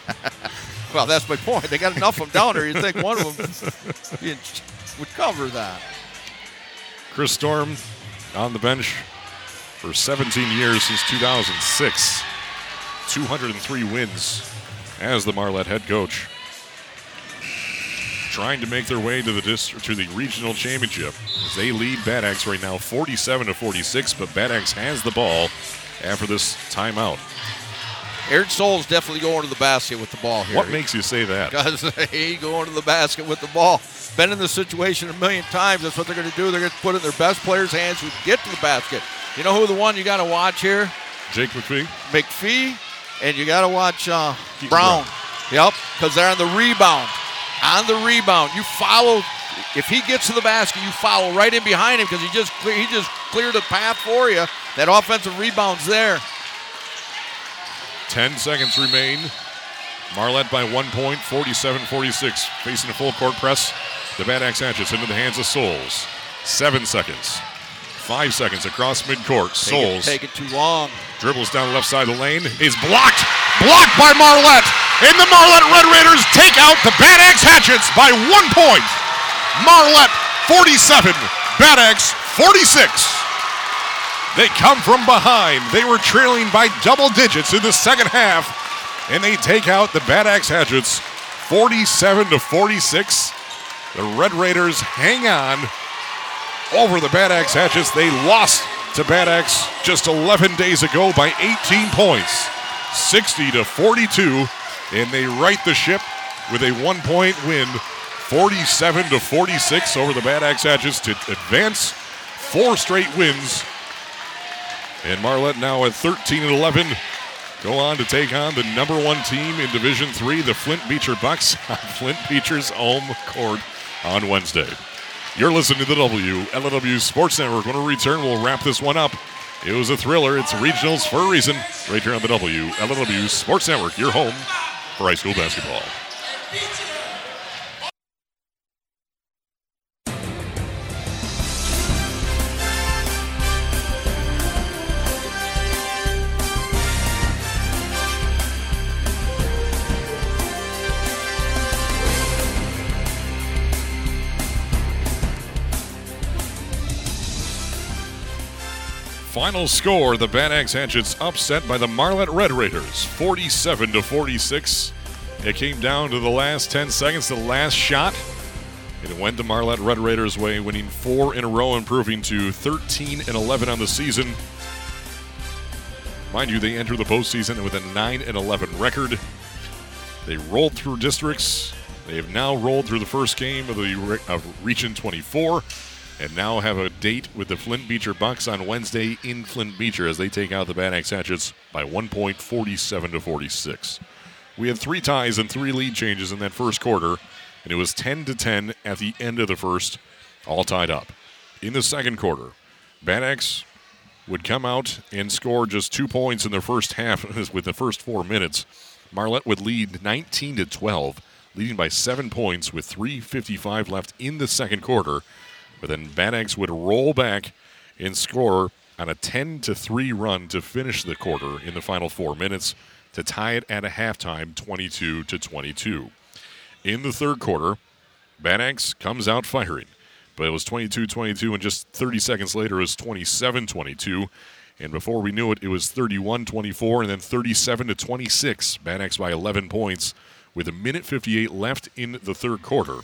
S3: Well, that's my point. They got enough of them down there. You'd think one of them would cover that.
S2: Chris Storm on the bench for 17 years since 2006. 203 wins as the Marlette head coach. Trying to make their way to the district to the regional championship. As they lead Bad Axe right now 47 to 46, but Bad Axe has the ball after this timeout.
S3: Aaron Souls definitely going to the basket with the ball here.
S2: What makes you say that?
S3: Because he going to the basket with the ball. Been in this situation a million times. That's what they're going to do. They're going to put it in their best players' hands who get to the basket. You know who the one you got to watch here?
S2: Jake McPhee?
S3: McPhee, and you got to watch uh,
S2: Keaton
S3: Brown. Yep, because they're on the rebound. On the rebound, you follow. If he gets to the basket, you follow right in behind him because he just cle- he just cleared the path for you. That offensive rebound's there.
S2: 10 seconds remain. Marlette by one point, 47 46. Facing a full court press. The Bad Axe Hatchets into the hands of Souls. Seven seconds. Five seconds across midcourt.
S3: Take it-
S2: Souls
S3: taking too long.
S2: dribbles down the left side of the lane. Is blocked. Blocked by Marlette. And the Marlette Red Raiders take out the Bad Axe Hatchets by one point. Marlette 47, Bad Axe 46. They come from behind. They were trailing by double digits in the second half, and they take out the Bad Axe Hatchets 47 to 46. The Red Raiders hang on over the Bad Axe Hatchets. They lost to Bad Axe just 11 days ago by 18 points, 60 to 42, and they right the ship with a one-point win, 47 to 46 over the Bad Axe Hatchets to advance four straight wins. And Marlette now at 13 and 11 go on to take on the number one team in Division Three, the Flint Beecher Bucks, on Flint Beecher's home court on Wednesday. You're listening to the WLEW Sports Network. When we return, we'll wrap this one up. It was a thriller. It's regionals for a reason. Right here on the WLEW Sports Network, your home for high school basketball. Final score: the Bad Axe Hatchets upset by the Marlette Red Raiders, 47 to 46. It came down to the last 10 seconds, the last shot. and It went the Marlette Red Raiders' way, winning four in a row, improving to 13 and 11 on the season. Mind you, they enter the postseason with a 9 and 11 record. They rolled through districts. They have now rolled through the first game of the of Region 24, and now have a date with the Flint Beecher Bucks on Wednesday in Flint Beecher as they take out the Bad Axe Hatchets by one point, 47 to 46. We had three ties and three lead changes in that first quarter, and it was 10 to 10 at the end of the first, all tied up. In the second quarter, Bad Axe would come out and score just two points in the first half with the first four minutes. Marlette would lead 19 to 12 leading by seven points with 3.55 left in the second quarter. But then Axe would roll back and score on a 10 to 3 run to finish the quarter in the final four minutes to tie it at a halftime 22 to 22. In the third quarter, Axe comes out firing, but it was 22 22, and just 30 seconds later, it was 27 22. And before we knew it, it was 31 24, and then 37 to 26. Bad Axe by 11 points with a minute 58 left in the third quarter.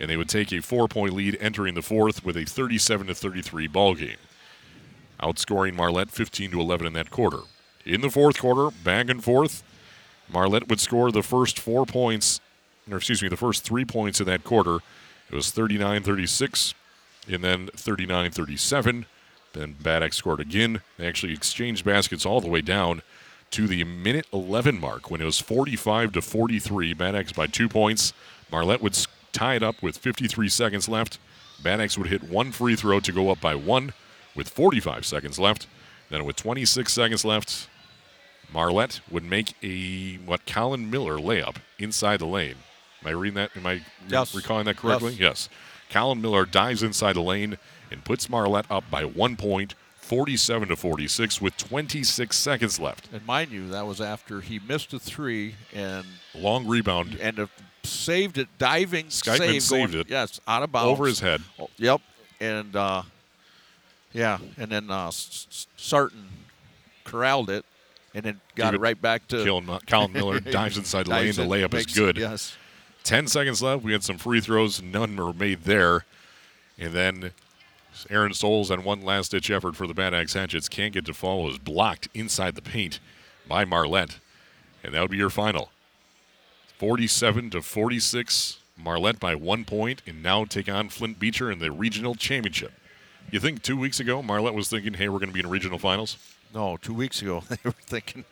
S2: And they would take a four point lead entering the fourth with a 37 to 33 ball game outscoring Marlette 15 to 11 in that quarter. In the fourth quarter, back and forth, Marlette would score the first four points, or excuse me, the first three points in that quarter. It was 39 36, and then 39 37. Then Bad Axe scored again. They actually exchanged baskets all the way down to the minute 11 mark when it was 45 to 43. Bad Axe by two points. Marlette would s- tie it up with 53 seconds left. Axe would hit one free throw to go up by one with 45 seconds left. Then with 26 seconds left, Marlette would make a what Colin Miller layup inside the lane. Am I reading that? Am I
S3: Yes.
S2: recalling that correctly? Yes. Colin Miller dives inside the lane and puts Marlette up by one point, 47 to 46, with 26 seconds left.
S3: And mind you, that was after he missed a three and
S2: Long rebound
S3: and uh, saved it, diving
S2: Skyman
S3: save
S2: saved
S3: going,
S2: it.
S3: Yes, out of bounds
S2: over his head.
S3: Oh, yep, and uh, yeah, and then uh, Sarton corralled it, and then got it
S2: it-
S3: right back to Killing
S2: Colin, Colin Miller dives inside the lane.
S3: Dives
S2: The
S3: in,
S2: layup is good.
S3: Yes,
S2: 10 seconds left. We had some free throws. None were made there. And then Aaron Souls on one last ditch effort for the Bad Axe Hatchets can't get to fall. Is blocked inside the paint by Marlette. And that would be your final. 47 to 46. Marlette by one point and now take on Flint Beecher in the regional championship. You think two weeks ago Marlette was thinking, hey, we're going to be in regional finals?
S3: no, two weeks ago they were thinking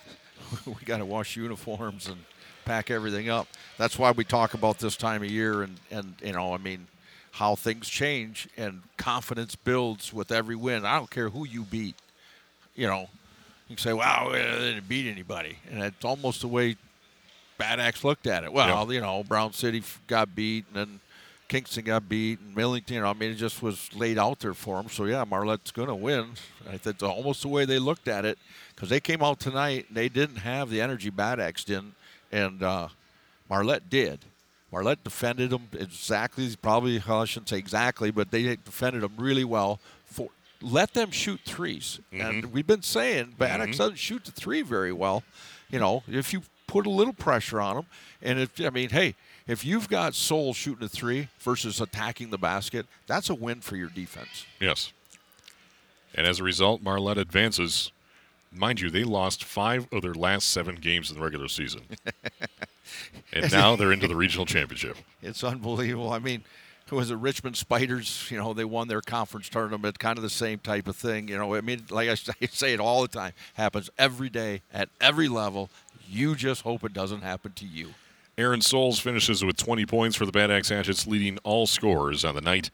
S3: we got to wash uniforms and pack everything up. That's why we talk about this time of year, and and you know, I mean, how things change and confidence builds with every win. I don't care who you beat. You know, you can say, "Wow, they didn't beat anybody," and it's almost the way Bad Axe looked at it. Well,
S2: Yep.
S3: you know, Brown City got beat, and then Kingston got beat, and Millington. You know, I mean, it just was laid out there for them. So yeah, Marlette's going to win. I think it's almost the way they looked at it because they came out tonight. and They didn't have the energy Bad Axe didn't, and uh, Marlette did. Marlette defended them exactly, probably I shouldn't say exactly, but they defended them really well. For let them shoot 3s and we've been saying Bad Axe doesn't shoot the three very well. You know, if you put a little pressure on them, and if I mean, hey, if you've got Soul shooting a three versus attacking the basket, that's a win for your defense.
S2: Yes. And as a result, Marlette advances. Mind you, they lost five of their last seven games in the regular season. and now they're into the regional championship.
S3: It's unbelievable. I mean, who was it? Richmond Spiders. You know, they won their conference tournament. Kind of the same type of thing. You know, I mean, like I say- I say it all the time. Happens every day at every level. You just hope it doesn't happen to you.
S2: Aaron Souls finishes with 20 points for the Bad Axe Hatchets, leading all scorers on the night.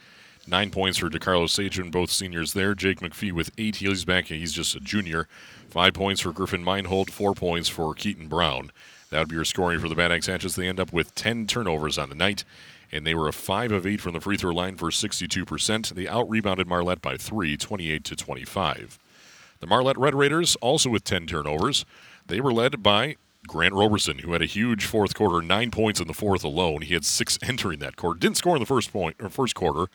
S2: Nine points for DeCarlos Sageman, both seniors there. Jake McPhee with eight. He's back. He's just a junior. Five points for Griffin Meinhold. Four points for Keaton Brown. That would be your scoring for the Bad Axe Hatchets. They end up with 10 turnovers on the night, and they were a 5 of 8 from the free throw line for 62%. They out rebounded Marlette by 3, 28 to 25. The Marlette Red Raiders also with 10 turnovers. They were led by Grant Roberson, who had a huge fourth quarter, nine points in the fourth alone. He had six entering that quarter. Didn't score in the first point or first quarter.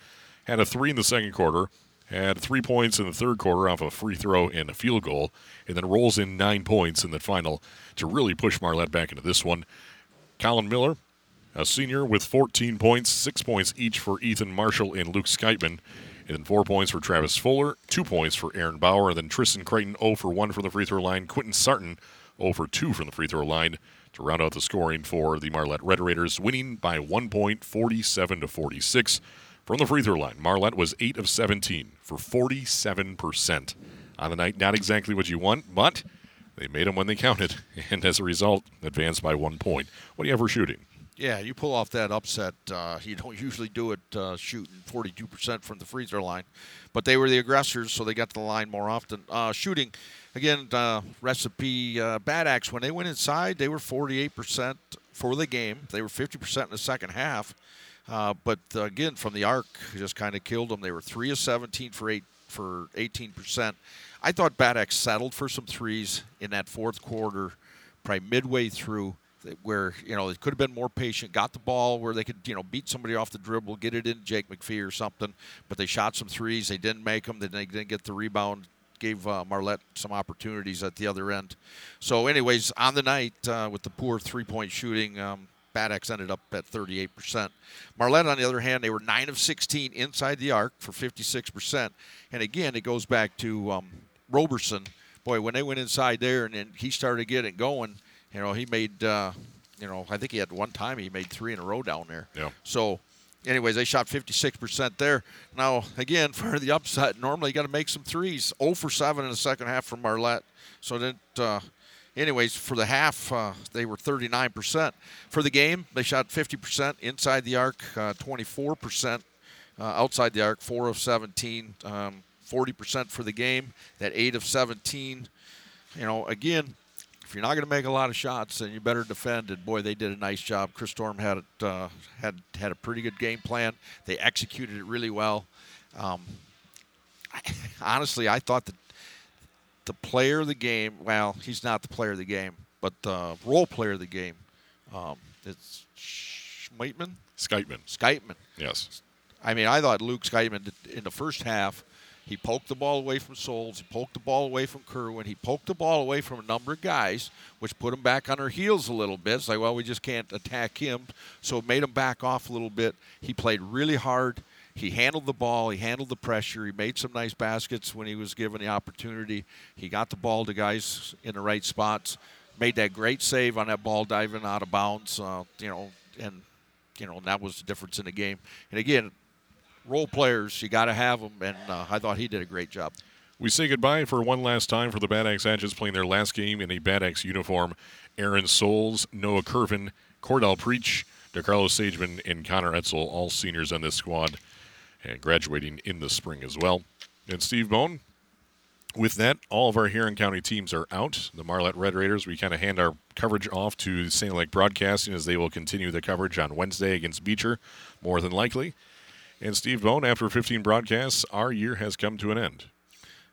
S2: Had a three in the second quarter. Had three points in the third quarter off a free throw and a field goal, and then rolls in nine points in the final to really push Marlette back into this one. Colin Miller, a senior with 14 points, six points each for Ethan Marshall and Luke Skytman, and then four points for Travis Fuller, two points for Aaron Bauer, and then Tristan Creighton 0 for 1 from the free throw line, Quentin Sarton 0 for 2 from the free throw line to round out the scoring for the Marlette Red Raiders, winning by one point, 47 to 46 from the free throw line. Marlette was 8 of 17 for 47% on the night. Not exactly what you want, but they made them when they counted, and as a result, advanced by one point. What do you have for shooting?
S3: Yeah, you pull off that upset. Uh, you don't usually do it uh, shooting 42% from the free throw line, but they were the aggressors, so they got to the line more often. Uh, shooting, again, uh, recipe uh, Bad Axe, when they went inside, they were 48% for the game. They were 50% in the second half. Uh, but again, from the arc, just kind of killed them. They were three of 17 for eight for 18%. I thought Bad Axe settled for some threes in that fourth quarter, probably midway through, where you know they could have been more patient, got the ball where they could you know beat somebody off the dribble, get it in Jake McPhee or something. But they shot some threes, they didn't make them, they didn't get the rebound. Gave uh, Marlette some opportunities at the other end. So, anyways, on the night uh, with the poor three-point shooting, um, ended up at 38%. Marlette, on the other hand, they were 9 of 16 inside the arc for 56%. And again, it goes back to um, Roberson. Boy, when they went inside there and then he started getting going, you know, he made, uh, you know, I think he had one time he made three in a row down there.
S2: Yeah.
S3: So, anyways, they shot 56% there. Now, again, for the upset, normally you got to make some threes. 0 for 7 in the second half from Marlette. So then, uh, anyways, for the half, uh, they were 39%. For the game, they shot 50% inside the arc, uh, 24% uh, outside the arc, 4 of 17, um, 40% for the game, that 8 of 17. You know, again, if you're not going to make a lot of shots, then you better defend. And boy, they did a nice job. Chris Storm had it, uh, had had a pretty good game plan. They executed it really well. Um, I, honestly, I thought that the player of the game. Well, he's not the player of the game, but the role player of the game. Um, it's Schmeitman,
S2: Skyteman.
S3: Skyteman.
S2: Yes.
S3: I mean, I thought Luke Skyteman in the first half, he poked the ball away from Souls, he poked the ball away from Curvin, he poked the ball away from a number of guys, which put them back on their heels a little bit. It's like, well, we just can't attack him, so it made him back off a little bit. He played really hard. He handled the ball. He handled the pressure. He made some nice baskets when he was given the opportunity. He got the ball to guys in the right spots. Made that great save on that ball diving out of bounds. Uh, you know, and you know and that was the difference in the game. And again, role players, you got to have them. And uh, I thought he did a great job.
S2: We say goodbye for one last time for the Bad Axe Hatchets playing their last game in a Bad Axe uniform. Aaron Souls, Noah Curvin, Cordell Preach, DeCarlos Sageman, and Connor Etzel, all seniors on this squad, and graduating in the spring as well. And Steve Bone, with that, all of our Huron County teams are out. The Marlette Red Raiders, we kind of hand our coverage off to St. Lake Broadcasting as they will continue the coverage on Wednesday against Beecher, more than likely. And Steve Bone, after 15 broadcasts, our year has come to an end.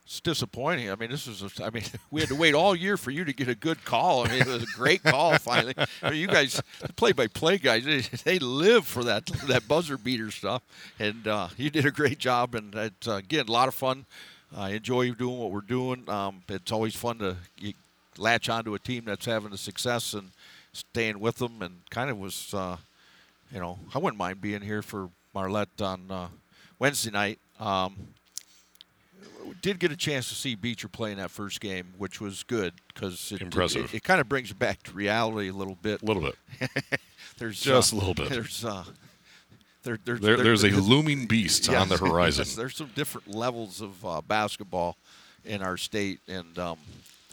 S3: It's disappointing. I mean, this is. I mean, we had to wait all year for you to get a good call. I mean, it was a great call finally. I mean, you guys, play-by-play guys, they, they live for that that buzzer beater stuff, and uh, you did a great job. And it's, uh, again, a lot of fun. I enjoy doing what we're doing. Um, it's always fun to latch onto a team that's having a success and staying with them. And kind of was, uh, you know, I wouldn't mind being here for Marlette on uh, Wednesday night. Um, did get a chance to see Beecher play in that first game, which was good because it,
S2: Impressive.
S3: It, it kind of brings you back to reality a little bit.
S2: A little bit.
S3: There's
S2: Just
S3: uh,
S2: a little bit.
S3: There's uh, there, there,
S2: There,
S3: there-
S2: there's a looming beast on the horizon.
S3: yes, there's some different levels of uh, basketball in our state, and um,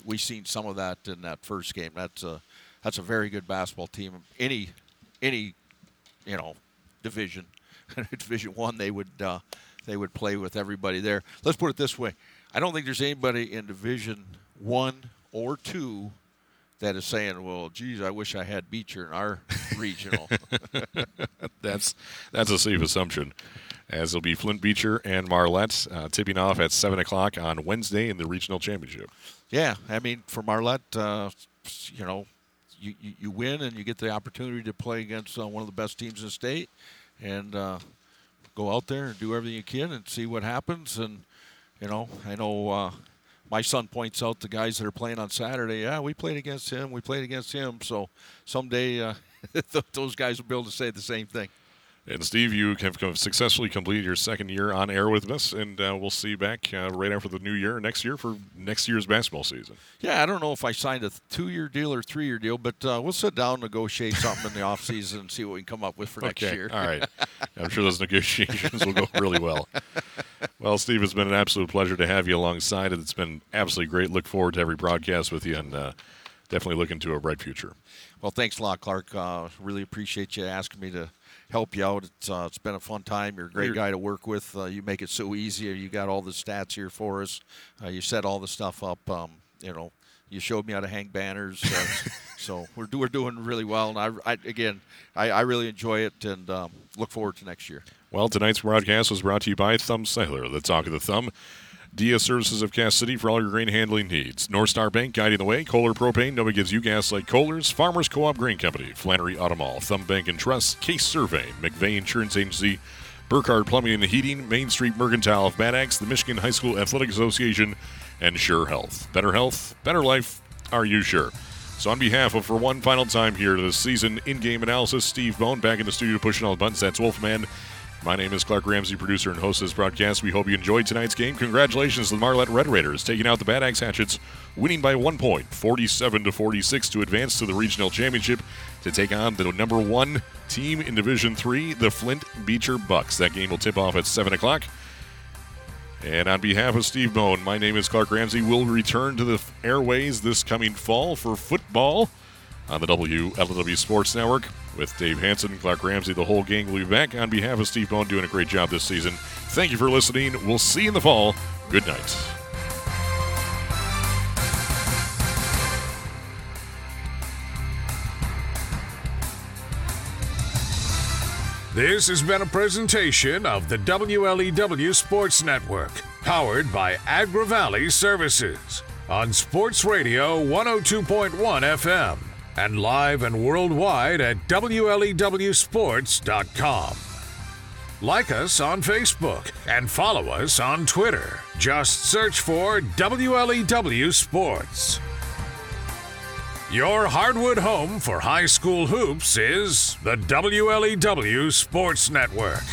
S3: we've seen some of that in that first game. That's a that's a very good basketball team. Any any you know division, Division One, they would uh, they would play with everybody there. Let's put it this way: I don't think there's anybody in Division One or Two that is saying, "Well, geez, I wish I had Beecher in our regional."
S2: That's that's a safe assumption, as it'll be Flint Beecher and Marlette uh, tipping off at seven o'clock on Wednesday in the regional championship.
S3: Yeah, I mean, for Marlette, uh, you know, you, you, you win and you get the opportunity to play against uh, one of the best teams in the state, and uh, go out there and do everything you can and see what happens. And you know, I know uh, my son points out the guys that are playing on Saturday. Yeah, we played against him. We played against him. So someday uh, those guys will be able to say the same thing.
S2: And Steve, you have successfully completed your second year on air with us, and uh, we'll see you back uh, right after the new year next year for next year's basketball season.
S3: Yeah, I don't know if I signed a two-year deal or three-year deal, but uh, we'll sit down, negotiate something in the off season, and see what we can come up with for next year.
S2: All right. I'm sure those negotiations will go really well. Well, Steve, it's been an absolute pleasure to have you alongside. And it's been absolutely great. Look forward to every broadcast with you, and uh, definitely looking to a bright future.
S3: Well, thanks a lot, Clark. Uh, really appreciate you asking me to help you out. It's uh, it's been a fun time. You're a great
S2: You're-
S3: guy to work with. Uh, you make it so easy. You got all the stats here for us. Uh, you set all the stuff up. Um, you know, you showed me how to hang banners. Uh, so we're, do, we're doing really well. And I, I again, I, I really enjoy it and um, look forward to next year.
S2: Well, tonight's broadcast was brought to you by Thumb Sailor, the talk of the thumb. DS Services of Cass City for all your grain handling needs. North Star Bank guiding the way. Kohler Propane, nobody gives you gas like Kohler's. Farmers Co-op Grain Company. Flannery Automall. Thumb Bank and Trust. Case Survey. McVeigh Insurance Agency. Burkhardt Plumbing and Heating. Main Street Mercantile of Bad Axe. The Michigan High School Athletic Association. And Scheurer Health. Better health, better life. Are you sure? So, on behalf of, for one final time here, this season in game analysis, Steve Bone back in the studio pushing all the buttons. That's Wolfman. My name is Clark Ramsey, producer and host of this broadcast. We hope you enjoyed tonight's game. Congratulations to the Marlette Red Raiders, taking out the Bad Axe Hatchets, winning by one point, 47 to 46, to advance to the regional championship to take on the number one team in Division Three, the Flint Beecher Bucks. That game will tip off at 7 o'clock. And on behalf of Steve Bone, my name is Clark Ramsey. We'll return to the airways this coming fall for football on the WLEW Sports Network with Dave Hanson, Clark Ramsey, the whole gang will be back. On behalf of Steve Bone, doing a great job this season. Thank you for listening. We'll see you in the fall. Good night.
S1: This has been a presentation of the WLEW Sports Network, powered by Agri Valley Services on Sports Radio 102.1 FM and live and worldwide at WLEWSports.com. Like us on Facebook and follow us on Twitter. Just search for WLEW Sports. Your hardwood home for high school hoops is the WLEW Sports Network.